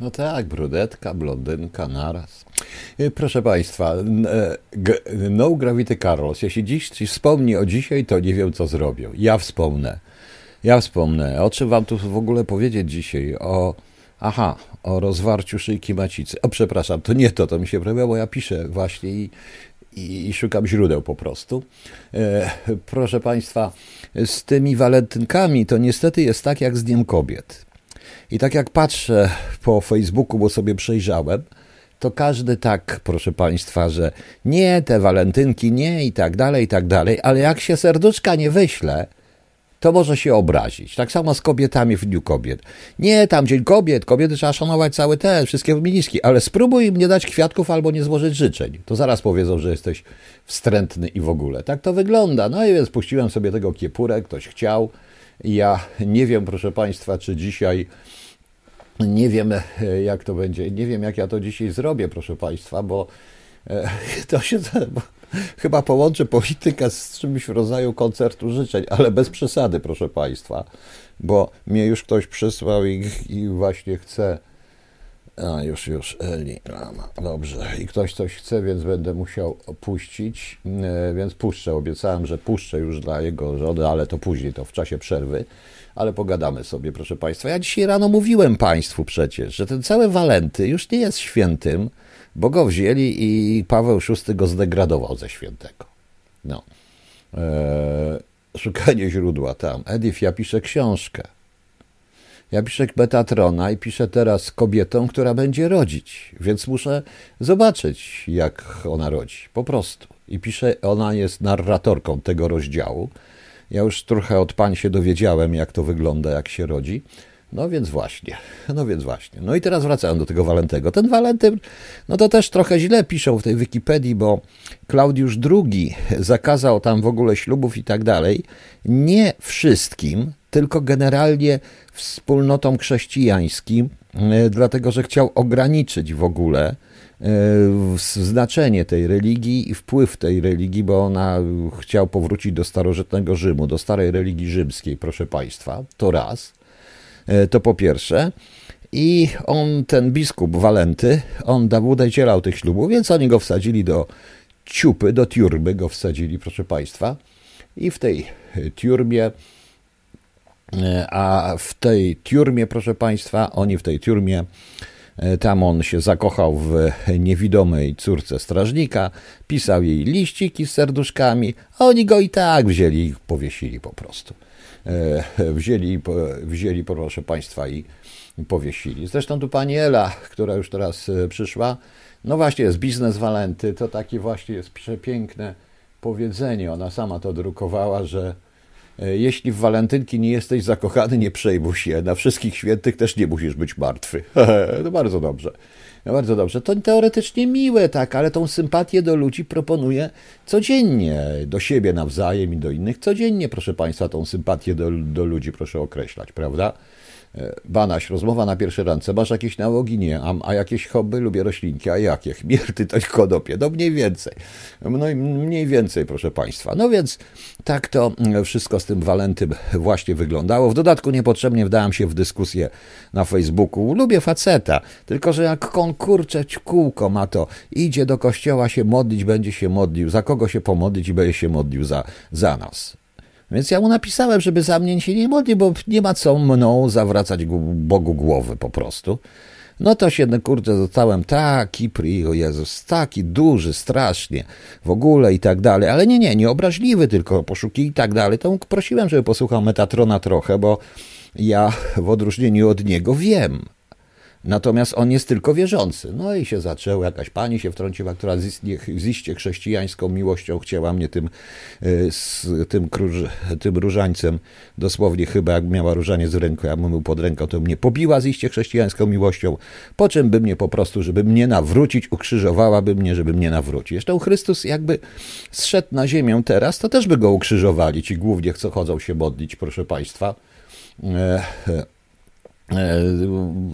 No tak, brudetka, blondynka, naraz. E, proszę Państwa, e, no gravity Carlos, jeśli dziś wspomni o dzisiaj, to nie wiem, co zrobią. Ja wspomnę. Ja wspomnę. O czym Wam tu w ogóle powiedzieć dzisiaj? O, aha, o rozwarciu szyjki macicy. O, przepraszam, to nie to, to mi się prawia, bo ja piszę właśnie i, i, i szukam źródeł po prostu. E, proszę Państwa, z tymi walentynkami to niestety jest tak jak z Dniem Kobiet. I tak jak patrzę po Facebooku, bo sobie przejrzałem, to każdy tak, proszę Państwa, że nie, te walentynki, nie i tak dalej, i tak dalej, ale jak się serduszka nie wyśle, to może się obrazić. Tak samo z kobietami w Dniu Kobiet. Nie, tam Dzień Kobiet, kobiety trzeba szanować całe te, wszystkie feministki, ale spróbuj im nie dać kwiatków albo nie złożyć życzeń. To zaraz powiedzą, że jesteś wstrętny i w ogóle. Tak to wygląda. No i więc puściłem sobie tego kiepurę, ktoś chciał. Ja nie wiem, proszę Państwa, czy dzisiaj nie wiem, jak to będzie. Nie wiem, jak ja to dzisiaj zrobię, proszę Państwa, bo e, to się chyba połączę politykę z czymś w rodzaju koncertu życzeń, ale bez przesady, proszę Państwa, bo mnie już ktoś przysłał i, i właśnie chce. A, już, już, Eli, dobrze. I ktoś coś chce, więc będę musiał puścić, e, więc puszczę. Obiecałem, że puszczę już dla jego żony, ale to później, to w czasie przerwy ale pogadamy sobie, proszę Państwa. Ja dzisiaj rano mówiłem Państwu przecież, że ten cały Walenty już nie jest świętym, bo go wzięli i Paweł VI go zdegradował ze świętego. No. Eee, szukanie źródła tam. Edith, ja piszę książkę. Ja piszę Betatrona i piszę teraz kobietą, która będzie rodzić, więc muszę zobaczyć, jak ona rodzi. Po prostu. I piszę, ona jest narratorką tego rozdziału. Ja już trochę od pań się dowiedziałem, jak to wygląda, jak się rodzi. No więc właśnie, no więc właśnie. No i teraz wracając do tego Walentego. Ten Walenty, no to też trochę źle piszą w tej Wikipedii, bo Klaudiusz II zakazał tam w ogóle ślubów i tak dalej. Nie wszystkim, tylko generalnie wspólnotom chrześcijańskim, e, dlatego że chciał ograniczyć w ogóle E, znaczenie tej religii i wpływ tej religii, bo ona chciał powrócić do starożytnego Rzymu, do starej religii rzymskiej, proszę Państwa, to raz. E, to po pierwsze. I on, ten biskup Walenty, on udzielał tych ślubów, więc oni go wsadzili do ciupy, do tiurby go wsadzili, proszę Państwa. I w tej tiurbie, a w tej tiurmie, proszę Państwa, oni w tej tiurmie E, tam on się zakochał w niewidomej córce strażnika, pisał jej liściki z serduszkami, a oni go i tak wzięli i powiesili po prostu. E, wzięli, wzięli proszę Państwa, i powiesili. Zresztą tu pani Ela, która już teraz e, przyszła, no właśnie jest biznes Walenty, to takie właśnie jest przepiękne powiedzenie. Ona sama to drukowała, że E, jeśli w walentynki nie jesteś zakochany, nie przejmuj się. Na wszystkich świętych też nie musisz być martwy. no bardzo dobrze. No bardzo dobrze. To teoretycznie miłe, tak, ale tą sympatię do ludzi proponuję codziennie, do siebie nawzajem i do innych. Codziennie, proszę Państwa, tą sympatię do, do ludzi proszę określać, prawda? E, Banaś, rozmowa na pierwszej randce. Masz jakieś nałogi? Nie. A, a jakieś hobby? Lubię roślinki. A jakie? Chmierty to konopie. No mniej więcej. No mniej więcej, proszę Państwa. No więc tak to wszystko z tym Walentym właśnie wyglądało. W dodatku niepotrzebnie wdałem się w dyskusję na Facebooku. Lubię faceta, tylko że jak konkurcze kółko ma to, idzie do kościoła się modlić, będzie się modlił, za kogo się pomodlić i będzie się modlił za, za nas. Więc ja mu napisałem, żeby za mnie się nie modlił, bo nie ma co mną zawracać Bogu głowy po prostu. No to się, kurde, zostałem taki, o Jezus, taki duży, strasznie, w ogóle i tak dalej, ale nie, nie, nie obraźliwy, tylko poszuki i tak dalej. To prosiłem, żeby posłuchał Metatrona trochę, bo ja w odróżnieniu od niego wiem, Natomiast on jest tylko wierzący. No i się zaczęło, jakaś pani się wtrąciła, która z iście chrześcijańską miłością chciała mnie tym, e, z tym, kruż, tym różańcem, dosłownie chyba jak miała różaniec w ręku, ja bym był pod ręką, to mnie pobiła z iście chrześcijańską miłością, po czym by mnie po prostu, żeby mnie nawrócić, ukrzyżowałaby mnie, żeby mnie nawrócić. Zresztą Chrystus jakby zszedł na ziemię teraz, to też by go ukrzyżowali, ci głównie chcą chodzą się modlić, proszę Państwa. E, E,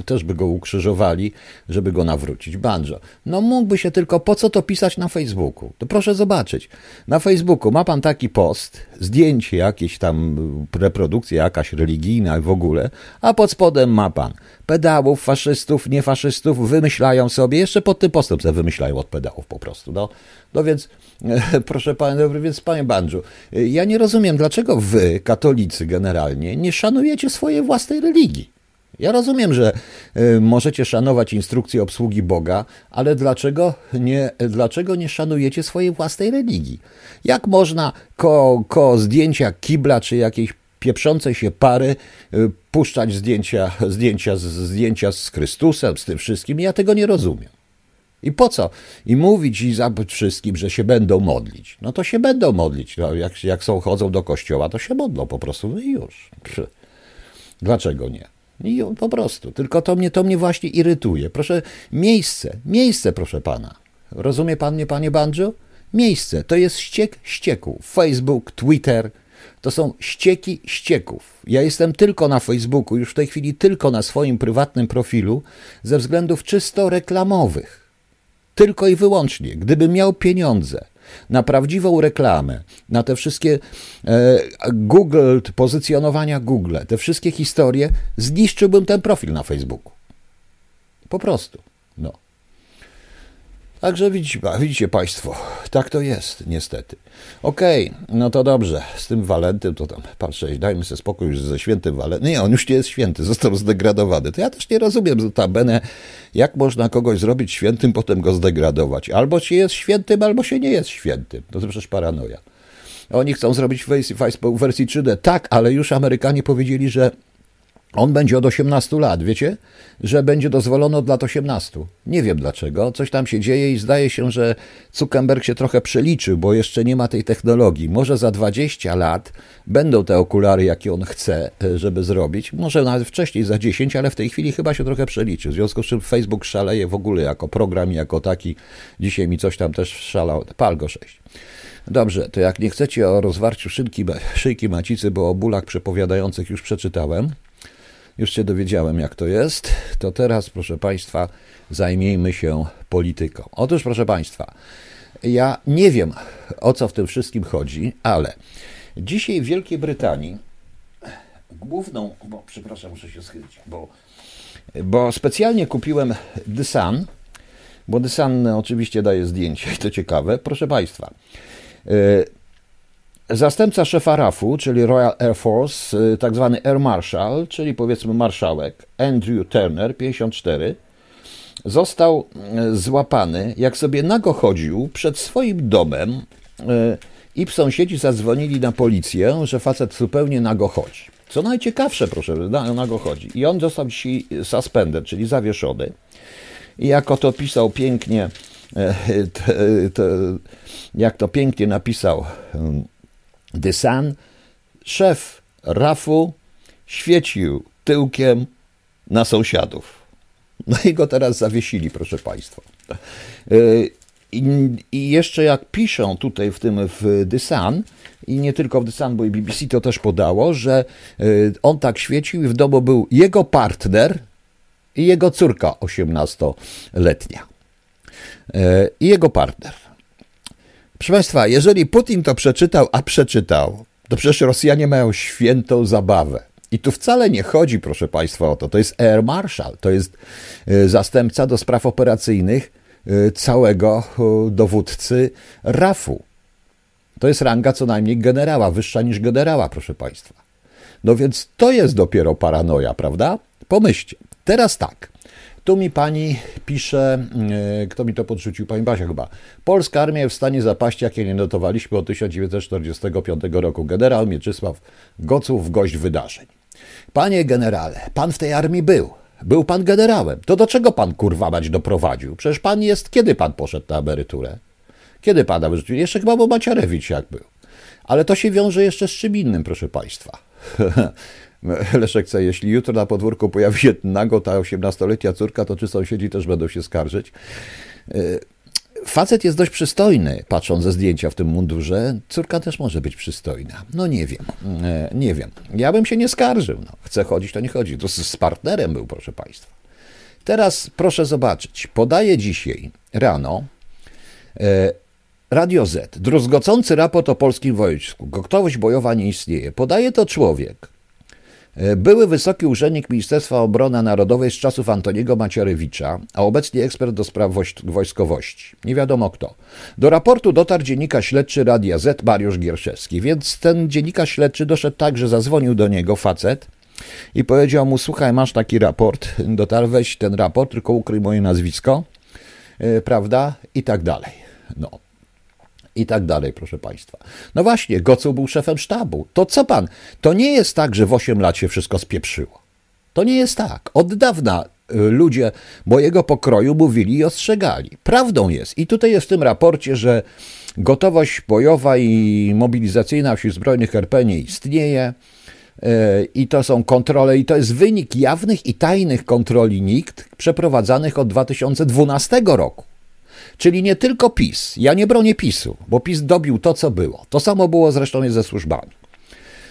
też by go ukrzyżowali, żeby go nawrócić. Banjo. No mógłby się tylko, po co to pisać na Facebooku? To proszę zobaczyć. Na Facebooku ma pan taki post, zdjęcie jakieś tam, reprodukcja jakaś religijna w ogóle, a pod spodem ma pan pedałów, faszystów, niefaszystów, wymyślają sobie, jeszcze pod tym postem sobie wymyślają od pedałów po prostu. No, no więc, proszę pana, no więc panie Banjo, ja nie rozumiem, dlaczego wy, katolicy generalnie, nie szanujecie swojej własnej religii. Ja rozumiem, że y, możecie szanować instrukcje obsługi Boga, ale dlaczego nie, dlaczego nie szanujecie swojej własnej religii? Jak można ko, ko zdjęcia kibla czy jakiejś pieprzącej się pary y, puszczać zdjęcia, zdjęcia, zdjęcia z Chrystusem, z tym wszystkim? Ja tego nie rozumiem. I po co? I mówić i zabyć wszystkim, że się będą modlić. No to się będą modlić. No, jak, jak są, chodzą do kościoła, to się modlą po prostu. No i już. Dlaczego nie? I po prostu. Tylko to mnie, to mnie właśnie irytuje. Proszę, miejsce, miejsce, proszę pana. Rozumie pan mnie, panie Banjo? Miejsce. To jest ściek ścieków. Facebook, Twitter. To są ścieki ścieków. Ja jestem tylko na Facebooku, już w tej chwili tylko na swoim prywatnym profilu, ze względów czysto reklamowych. Tylko i wyłącznie. Gdybym miał pieniądze, na prawdziwą reklamę, na te wszystkie e, Google, pozycjonowania Google, te wszystkie historie, zniszczyłbym ten profil na Facebooku. Po prostu. No. Także widzicie, widzicie Państwo, tak to jest, niestety. Okej, okay, no to dobrze, z tym Walentym to tam, patrzę, dajmy sobie spokój już ze świętym Walentym. Nie, on już nie jest święty, został zdegradowany. To ja też nie rozumiem, ta Benę, jak można kogoś zrobić świętym, potem go zdegradować. Albo się jest świętym, albo się nie jest świętym. To przecież paranoja. Oni chcą zrobić Facebook wersji 3D. Tak, ale już Amerykanie powiedzieli, że on będzie od 18 lat, wiecie? Że będzie dozwolono od lat 18. Nie wiem dlaczego, coś tam się dzieje i zdaje się, że Zuckerberg się trochę przeliczył, bo jeszcze nie ma tej technologii. Może za 20 lat będą te okulary, jakie on chce, e, żeby zrobić. Może nawet wcześniej, za 10, ale w tej chwili chyba się trochę przeliczył. W związku z czym Facebook szaleje w ogóle jako program, jako taki. Dzisiaj mi coś tam też szalał. Palgo 6. Dobrze, to jak nie chcecie o rozwarciu szynki, szyjki macicy, bo o bólach przepowiadających już przeczytałem, już się dowiedziałem, jak to jest. To teraz, proszę Państwa, zajmijmy się polityką. Otóż, proszę Państwa, ja nie wiem, o co w tym wszystkim chodzi, ale dzisiaj w Wielkiej Brytanii główną, bo przepraszam, muszę się schylić, bo, bo specjalnie kupiłem The Sun, bo The Sun oczywiście daje zdjęcia i to ciekawe. Proszę Państwa, Zastępca szefa RAF-u, czyli Royal Air Force, y, tak zwany Air Marshal, czyli powiedzmy marszałek Andrew Turner, 54, został y, złapany, jak sobie nago chodził przed swoim domem y, i sąsiedzi zadzwonili na policję, że facet zupełnie nago chodzi. Co najciekawsze, proszę, nago chodzi. I on został dzisiaj suspended, czyli zawieszony. I jako to pisał pięknie, jak to pięknie napisał The Sun, szef rafu świecił tyłkiem na sąsiadów. No i go teraz zawiesili, proszę Państwa. E, I, jeszcze jak piszą tutaj w tym w The Sun, i nie tylko w The Sun, bo i BBC to też podało, że e, on tak świecił i w domu był jego partner i jego córka 18-letnia. E, I jego partner. Proszę Państwa, jeżeli Putin to przeczytał, a przeczytał, to przecież Rosjanie mają świętą zabawę. I tu wcale nie chodzi, proszę Państwa, o to. To jest Air Marshal, to jest e, zastępca do spraw operacyjnych e, całego e, dowódcy RAF-u. To jest ranga co najmniej generała, wyższa niż generała, proszę Państwa. No więc to jest dopiero paranoja, prawda? Pomyślcie. Teraz tak. Tu mi pani pisze, e, kto mi to podrzucił? Pani Basia chyba. Polska armia w stanie zapaści, jakie nie notowaliśmy od 1945 roku. Generał Mieczysław Goców, gość wydarzeń. Panie generale, pan w tej armii był. Był pan generałem. To do czego pan kurwa mać doprowadził? Przecież pan jest, kiedy pan poszedł na emeryturę? Kiedy pana wyrzucił? Jeszcze chyba bo Maciarewicz jak był. Ale to się wiąże jeszcze z czym innym, proszę państwa. Leszek chce, jeśli jutro na podwórku pojawi się nago ta 18-letnia córka, to czy sąsiedzi też będą się skarżyć? E, facet jest dość przystojny, patrząc ze zdjęcia w tym mundurze. Córka też może być przystojna. No nie wiem, e, nie wiem. Ja bym się nie skarżył. No, chce chodzić, to nie chodzi. To z partnerem był, proszę Państwa. Teraz proszę zobaczyć. Podaję dzisiaj rano e, Radio Z. Druzgocący raport o polskim wojsku. Gotowość bojowa nie istnieje. Podaje to człowiek, były wysoki urzędnik Ministerstwa Obrony Narodowej z czasów Antoniego Macierewicza, a obecnie ekspert do spraw wojskowości. Nie wiadomo kto. Do raportu dotarł dziennikarz śledczy Radia Z Mariusz Gierszewski, więc ten dziennikarz śledczy doszedł tak, że zadzwonił do niego facet i powiedział mu, słuchaj, masz taki raport, dotarł, weź ten raport, tylko ukryj moje nazwisko, yy, prawda, i tak dalej. No, i tak dalej, proszę Państwa. No właśnie, Gocuł był szefem sztabu. To co pan? To nie jest tak, że w 8 lat się wszystko spieprzyło. To nie jest tak. Od dawna y, ludzie mojego pokroju mówili i ostrzegali. Prawdą jest, i tutaj jest w tym raporcie, że gotowość bojowa i mobilizacyjna wśród zbrojnych RP nie istnieje. Y, I to są kontrole, i to jest wynik jawnych i tajnych kontroli NIKT przeprowadzanych od 2012 roku. Czyli nie tylko PiS. Ja nie bronię PiSu, bo PiS dobił to, co było. To samo było zresztą ze służbami.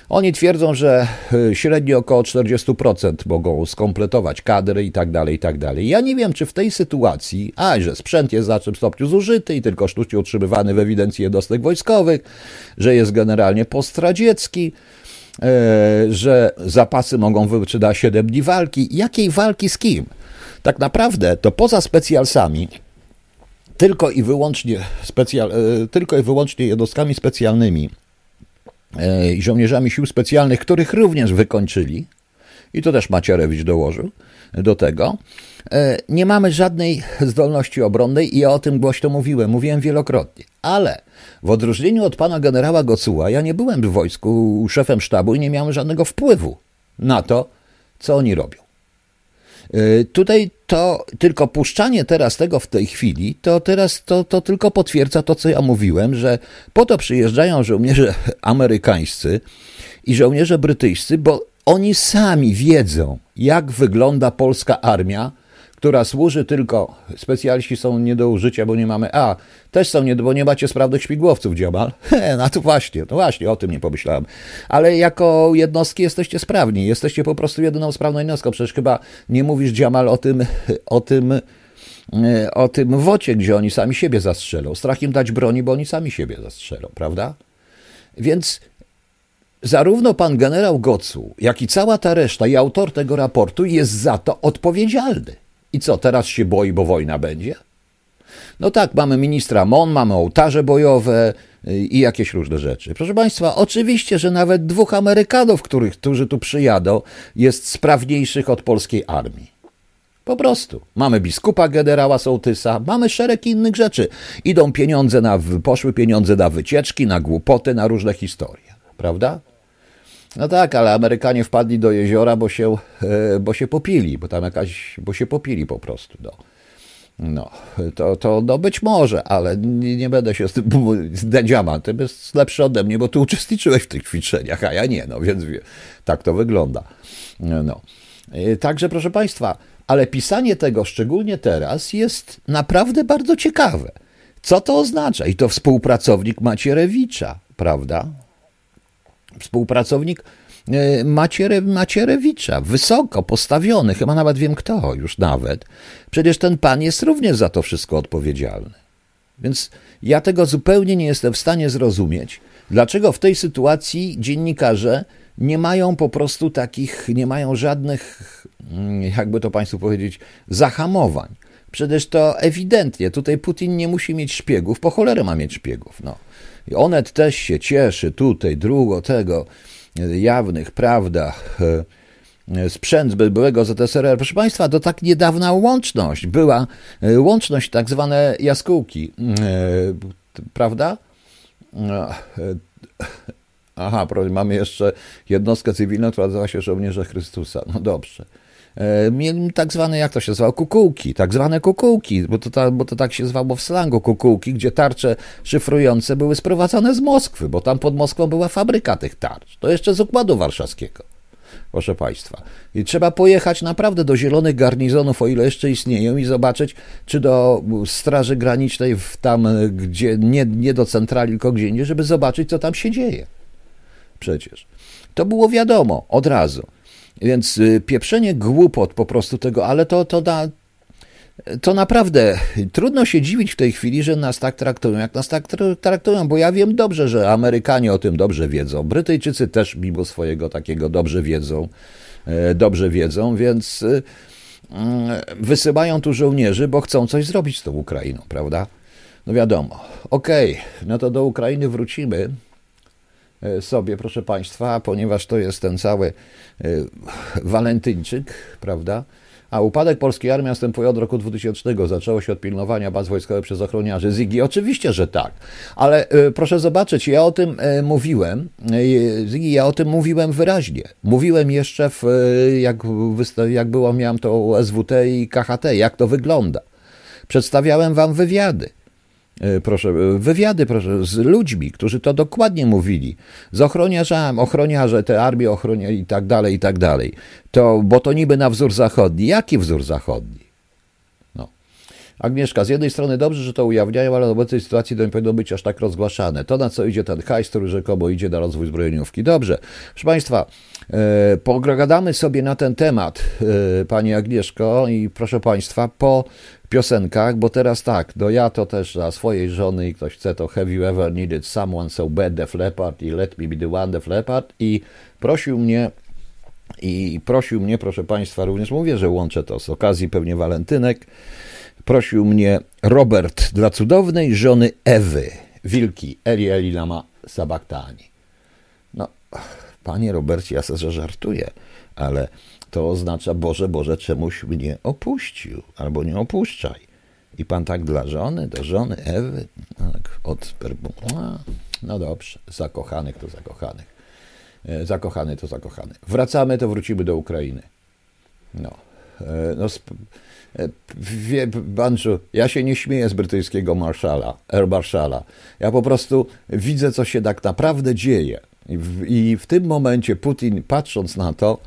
Oni twierdzą, że y, średnio około 40% mogą skompletować kadry i tak dalej, i tak dalej. Ja nie wiem, czy w tej sytuacji, a że sprzęt jest w znacznym stopniu zużyty i tylko sztucznie utrzymywany w ewidencji jednostek wojskowych, że jest generalnie postradziecki, e, że zapasy mogą wyczyda 7 dni walki. Jakiej walki z kim? Tak naprawdę to poza specjalsami tylko i wyłącznie, specjal, e, tylko i wyłącznie jednostkami specjalnymi e, i żołnierzami sił specjalnych, których również wykończyli, i to też Macierewicz dołożył do tego, e, nie mamy żadnej zdolności obronnej i ja o tym głośno mówiłem, mówiłem wielokrotnie. Ale w odróżnieniu od pana generała Gocuła, ja nie byłem w wojsku szefem sztabu i nie miałem żadnego wpływu na to, co oni robią. Y, tutaj to tylko puszczanie teraz tego w tej chwili, to teraz to, to tylko potwierdza to, co ja mówiłem, że po to przyjeżdżają żołnierze amerykańscy i żołnierze brytyjscy, bo oni sami wiedzą, jak wygląda polska armia, która służy tylko, specjaliści są nie do użycia, bo nie mamy, a, też są nie, bo nie macie sprawnych śmigłowców, dziomal. No to właśnie, no właśnie, o tym nie pomyślałem. Ale jako jednostki jesteście sprawni, jesteście po prostu jedyną sprawną jednostką. Przecież chyba nie mówisz, dziomal, o tym, o tym, e, o tym wocie, gdzie oni sami siebie zastrzelą. Strach im dać broni, bo oni sami siebie zastrzelą, prawda? Więc zarówno pan generał Gocu, jak i cała ta reszta i autor tego raportu jest za to odpowiedzialny. I co, teraz się boi, bo wojna będzie? No tak, mamy ministra MON, mamy ołtarze bojowe y, i jakieś różne rzeczy. Proszę Państwa, oczywiście, że nawet dwóch Amerykanów, których, którzy tu przyjadą, jest sprawniejszych od polskiej armii. Po prostu. Mamy biskupa generała Sołtysa, mamy szereg innych rzeczy. Idą pieniądze na, poszły pieniądze na wycieczki, na głupoty, na różne historie. Prawda? No tak, ale Amerykanie wpadli do jeziora, bo się, e, bo się popili, bo tam jakaś, bo się popili po prostu. No. No, to, to no być może, ale nie, nie będę się z tym zdedziama. Ty jest lepszy ode mnie, bo ty uczestniczyłeś w tych ćwiczeniach, a ja nie, no więc wie, tak to wygląda. No. E, także proszę Państwa, ale pisanie tego, szczególnie teraz, jest naprawdę bardzo ciekawe. Co to oznacza? I to współpracownik Macierewicza, prawda? Współpracownik e, Maciere, Macierewicza, wysoko postawiony, chyba nawet wiem kto już nawet. Przecież ten pan jest również za to wszystko odpowiedzialny. Więc ja tego zupełnie nie jestem w stanie zrozumieć, dlaczego w tej sytuacji dziennikarze nie mają po prostu takich, nie mają żadnych, mm, jakby to Państwu powiedzieć, zahamowań. Przecież to ewidentnie, tutaj Putin nie musi mieć szpiegów, po cholerę ma mieć szpiegów. No. I Onet też się cieszy tutaj, drugo tego, jawnych prawdach, e, sprzęt byłego ZSRR. Proszę Państwa, to tak niedawna łączność była, e, łączność tak zwane jaskółki, e, prawda? Aha, mamy jeszcze jednostkę cywilną, która nazywa się Żołnierze Chrystusa. No dobrze. E, mieli tak zwane, jak to się zwało, kukułki, tak zwane kukułki, bo to, ta, bo to tak się zwało w slangu kukułki, gdzie tarcze szyfrujące były sprowadzane z Moskwy, bo tam pod Moskwą była fabryka tych tarcz. To jeszcze z Układu Warszawskiego. proszę Państwa. I trzeba pojechać naprawdę do zielonych garnizonów, o ile jeszcze istnieją, i zobaczyć, czy do Straży Granicznej, tam, gdzie nie, nie do centrali, tylko gdzie indziej, żeby zobaczyć, co tam się dzieje. Przecież. To było wiadomo od razu. Więc y, pieprzenie głupot po prostu tego, ale to, to, da, to naprawdę trudno się dziwić w tej chwili, że nas tak traktują, jak nas tak traktują, bo ja wiem dobrze, że Amerykanie o tym dobrze wiedzą. Brytyjczycy też mimo swojego takiego dobrze wiedzą, e, dobrze wiedzą, więc y, mm, wysyłają tu żołnierzy, bo chcą coś zrobić z tą Ukrainą, prawda? No wiadomo. Okej, okay, no to do Ukrainy wrócimy. E, sobie, proszę Państwa, ponieważ to jest ten cały e, walentyńczyk, prawda? A upadek polskiej armii następuje od roku 2000. Zaczęło się od pilnowania baz wojskowych przez ochroniarzy Zigi. Oczywiście, że tak. Ale y, proszę zobaczyć, ja o tym mówiłem. Zigi, ja o tym mówiłem wyraźnie. Mówiłem jeszcze, w, jak, jak było, miałem to SWT i KHT, jak to wygląda. Przedstawiałem wam wywiady. E, proszę, e, wywiady proszę, z ludźmi, którzy to dokładnie mówili, z ochroniarzami, ochroniarze, te armie ochronia i tak dalej, i tak dalej. To, bo to niby na wzór zachodni. Jaki wzór zachodni? Agnieszka, z jednej strony dobrze, że to ujawniają, ale w obecnej sytuacji to nie powinno być aż tak rozgłaszane. To, na co idzie ten hajs, który rzekomo idzie na rozwój zbrojeniówki. Dobrze. Proszę Państwa, e, pogadamy sobie na ten temat, e, Pani Agnieszko, i proszę Państwa, po piosenkach, bo teraz tak, no ja to też dla swojej żony i ktoś chce to Have you ever needed someone so bad, Def Leppard i Let me be the one, Def Leppard i prosił mnie i prosił mnie, proszę Państwa, również mówię, że łączę to z okazji pewnie walentynek, prosił mnie Robert dla cudownej żony Ewy, Wilki, Eli Eli Lama Sabaktani. No, panie Robercie, ja sobie żartuję, ale to oznacza Boże, Boże, czemuś mnie opuścił, albo nie opuszczaj. I pan tak dla żony, do żony Ewy, tak, od no dobrze, zakochanych to zakochanych. E, zakochany to zakochany. Wracamy, to wrócimy do Ukrainy. No, e, no wie, Banju, ja się nie śmieję z brytyjskiego marszala, Air Marszala. Ja po prostu widzę, co się tak naprawdę dzieje. I w, I w tym momencie Putin, patrząc na to,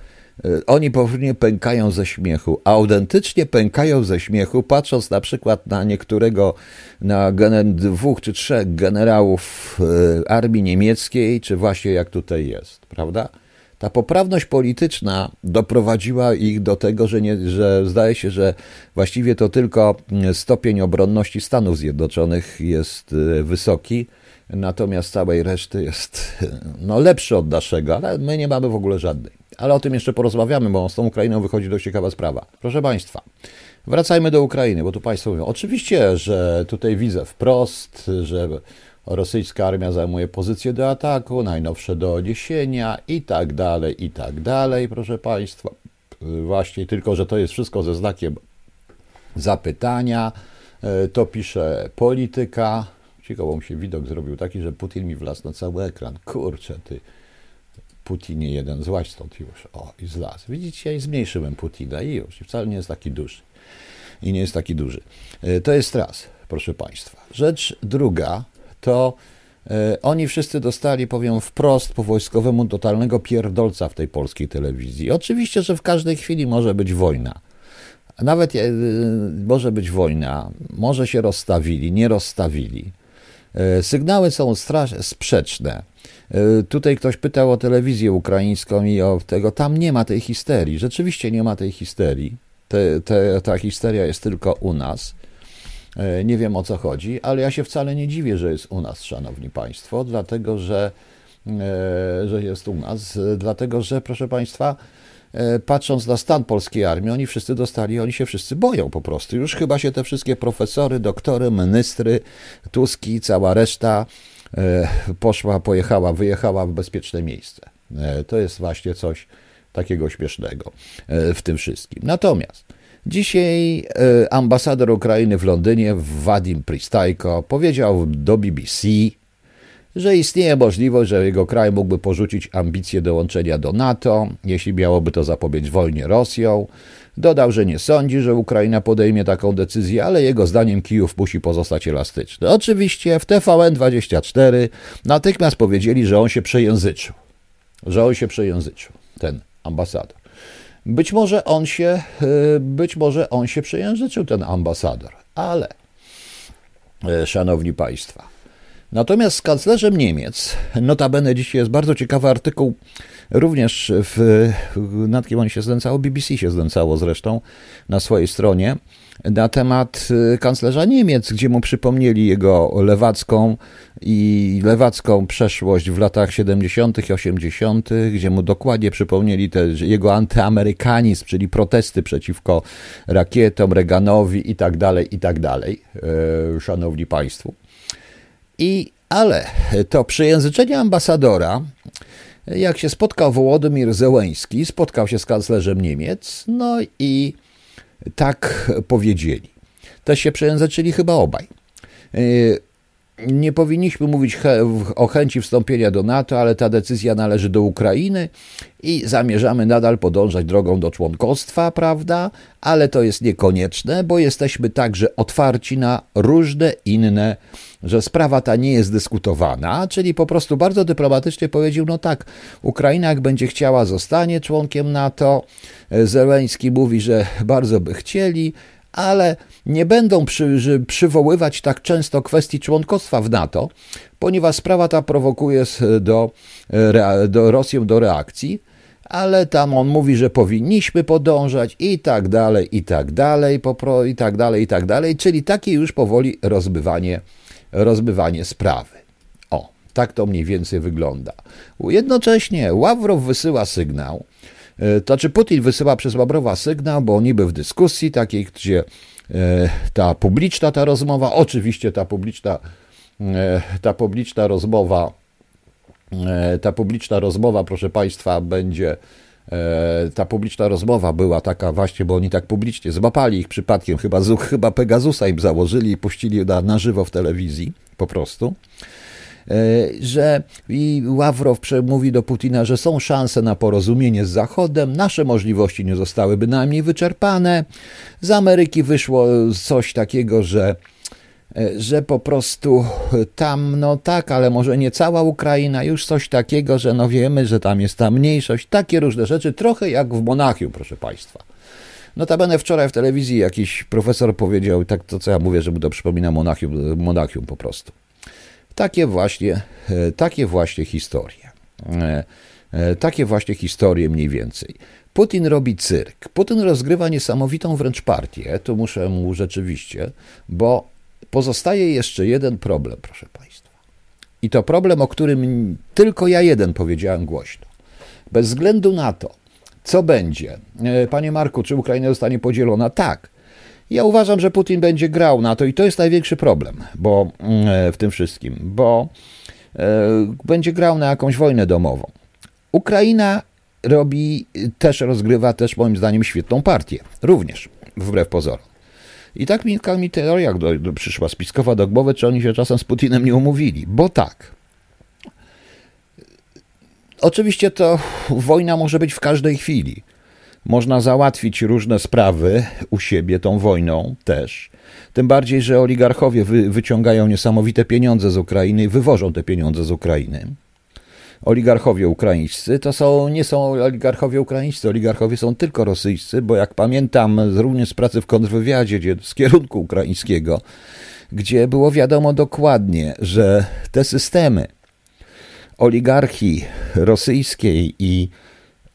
Y, oni powinni pękają ze śmiechu, a autentycznie pękają ze śmiechu, patrząc na przykład na niektórego, na dwóch czy trzech generałów y, armii niemieckiej, czy właśnie jak tutaj jest, prawda? Ta poprawność polityczna doprowadziła ich do tego, że, nie, że zdaje się, że właściwie to tylko stopień obronności Stanów Zjednoczonych jest y, wysoki, natomiast całej reszty jest no, lepszy od naszego, ale my nie mamy w ogóle żadnej ale o tym jeszcze porozmawiamy, bo z tą Ukrainą wychodzi dość ciekawa sprawa. Proszę Państwa, wracajmy do Ukrainy, bo tu Państwo mówią, oczywiście, że tutaj widzę wprost, że rosyjska armia zajmuje pozycję do ataku, najnowsze do odniesienia i tak dalej, i tak dalej, proszę Państwa. Właśnie tylko, że to jest wszystko ze znakiem zapytania. E, to pisze polityka. Ciekawo się widok zrobił taki, że Putin mi wlazł na cały ekran. Kurczę, ty. Putinie jeden, złaź stąd już. O, i zlazł. Widzicie, ja zmniejszyłem Putina i już. I wcale nie jest taki duży. I nie jest taki duży. E, to jest raz, proszę Państwa. Rzecz druga to e, oni wszyscy dostali, powiem wprost, po wojskowemu totalnego pierdolca w tej polskiej telewizji. Oczywiście, że w każdej chwili może być wojna. Nawet e, może być wojna, może się rozstawili, nie rozstawili. Sygnały są sprzeczne. E, tutaj ktoś pytał o telewizję ukraińską i o tego. Tam nie ma tej histerii. Rzeczywiście nie ma tej histerii. Te, te, ta histeria jest tylko u nas. E, nie wiem o co chodzi, ale ja się wcale nie dziwię, że jest u nas, szanowni państwo, dlatego że, e, że jest u nas, dlatego że, proszę państwa, patrząc na stan polskiej armii, oni wszyscy dostali, oni się wszyscy boją po prostu. Już chyba się te wszystkie profesory, doktory, ministry, Tuski, cała reszta E, poszła, pojechała, wyjechała w bezpieczne miejsce. E, to jest właśnie coś takiego śmiesznego e, w tym wszystkim. Natomiast dzisiaj ambasador Ukrainy w Londynie, Wadim Pristajko, powiedział do BBC, że istnieje możliwość, że jego kraj mógłby porzucić ambicje dołączenia do NATO, jeśli miałoby to zapobiec wojnie Rosją. Dodał, że nie sądzi, że Ukraina podejmie taką decyzję, ale jego zdaniem Kijów musi pozostać elastyczny. Oczywiście w TVN24 natychmiast powiedzieli, że on się przejęzyczył. Że on się przejęzyczył, ten ambasador. Być może on się, być może on się przejęzyczył, ten ambasador, ale szanowni państwo, Natomiast z kanclerzem Niemiec, notabene dzisiaj jest bardzo ciekawy artykuł, również w, nad kim on się znęcało, BBC się znęcało zresztą na swojej stronie, na temat y, kanclerza Niemiec, gdzie mu przypomnieli jego lewacką i lewacką przeszłość w latach 70. i 80., gdzie mu dokładnie przypomnieli te, jego antyamerykanizm, czyli protesty przeciwko rakietom, Reaganowi i tak dalej, i tak dalej, e, szanowni państwo. I, ale to przejęzyczenie ambasadora, jak się spotkał Wołodymir Zełęński, spotkał się z kanclerzem Niemiec, no i tak powiedzieli. Też się przejęzyczyli chyba obaj. Nie powinniśmy mówić o chęci wstąpienia do NATO, ale ta decyzja należy do Ukrainy i zamierzamy nadal podążać drogą do członkostwa, prawda? Ale to jest niekonieczne, bo jesteśmy także otwarci na różne inne, że sprawa ta nie jest dyskutowana, czyli po prostu bardzo dyplomatycznie powiedział: No tak, Ukraina, jak będzie chciała, zostanie członkiem NATO. Zeleński mówi, że bardzo by chcieli, ale nie będą przy, przywoływać tak często kwestii członkostwa w NATO, ponieważ sprawa ta prowokuje do, do Rosję do reakcji, ale tam on mówi, że powinniśmy podążać i tak dalej, i tak dalej, popro, i tak dalej, i tak dalej, czyli takie już powoli rozbywanie, rozbywanie sprawy. O, tak to mniej więcej wygląda. Jednocześnie Ławrow wysyła sygnał, E, to czy Putin wysyła przez Łabrowa sygnał, bo niby w dyskusji takiej, gdzie e, ta publiczna ta rozmowa, oczywiście ta publiczna, e, ta publiczna rozmowa, ta publiczna rozmowa, proszę Państwa, będzie ta publiczna rozmowa była taka właśnie, bo oni tak publicznie złapali ich przypadkiem, chyba, chyba Pegasusa im założyli i puścili na, na żywo w telewizji, po prostu. E, że i Ławrow mówi do Putina, że są szanse na porozumienie z Zachodem, nasze możliwości nie zostały bynajmniej wyczerpane. Z Ameryki wyszło coś takiego, że e, że po prostu tam, no tak, ale może nie cała Ukraina, już coś takiego, że no wiemy, że tam jest ta mniejszość, takie różne rzeczy, trochę jak w Monachium, proszę Państwa. Notabene wczoraj w telewizji jakiś profesor powiedział, tak to co ja mówię, że mu to przypomina Monachium, Monachium po prostu. Takie właśnie, e, takie właśnie historie. E, e, takie właśnie historie mniej więcej. Putin robi cyrk. Putin rozgrywa niesamowitą wręcz partię, to muszę mu rzeczywiście, bo pozostaje jeszcze jeden problem, proszę Państwa. I to problem, o którym tylko ja jeden powiedziałem głośno. Bez względu na to, co będzie, Panie Marku, czy Ukraina zostanie podzielona? Tak. Ja uważam, że Putin będzie grał na to i to jest największy problem bo, mm, w tym wszystkim, bo e, będzie grał na jakąś wojnę domową. Ukraina robi, też rozgrywa też moim zdaniem świetną partię, również, wbrew pozorom. I tak mi, mi teoria do, do, przyszła spiskowa do głowy, czy oni się czasem z Putinem nie umówili, bo tak. Oczywiście to wojna może być w każdej chwili. Można załatwić różne sprawy u siebie tą wojną też. Tym bardziej, że oligarchowie wy, wyciągają niesamowite pieniądze z Ukrainy i wywożą te pieniądze z Ukrainy. Oligarchowie ukraińscy to są, nie są oligarchowie ukraińscy, oligarchowie są tylko rosyjscy, bo jak pamiętam również z pracy w kontrwywiadzie z kierunku ukraińskiego, gdzie było wiadomo dokładnie, że te systemy oligarchii rosyjskiej i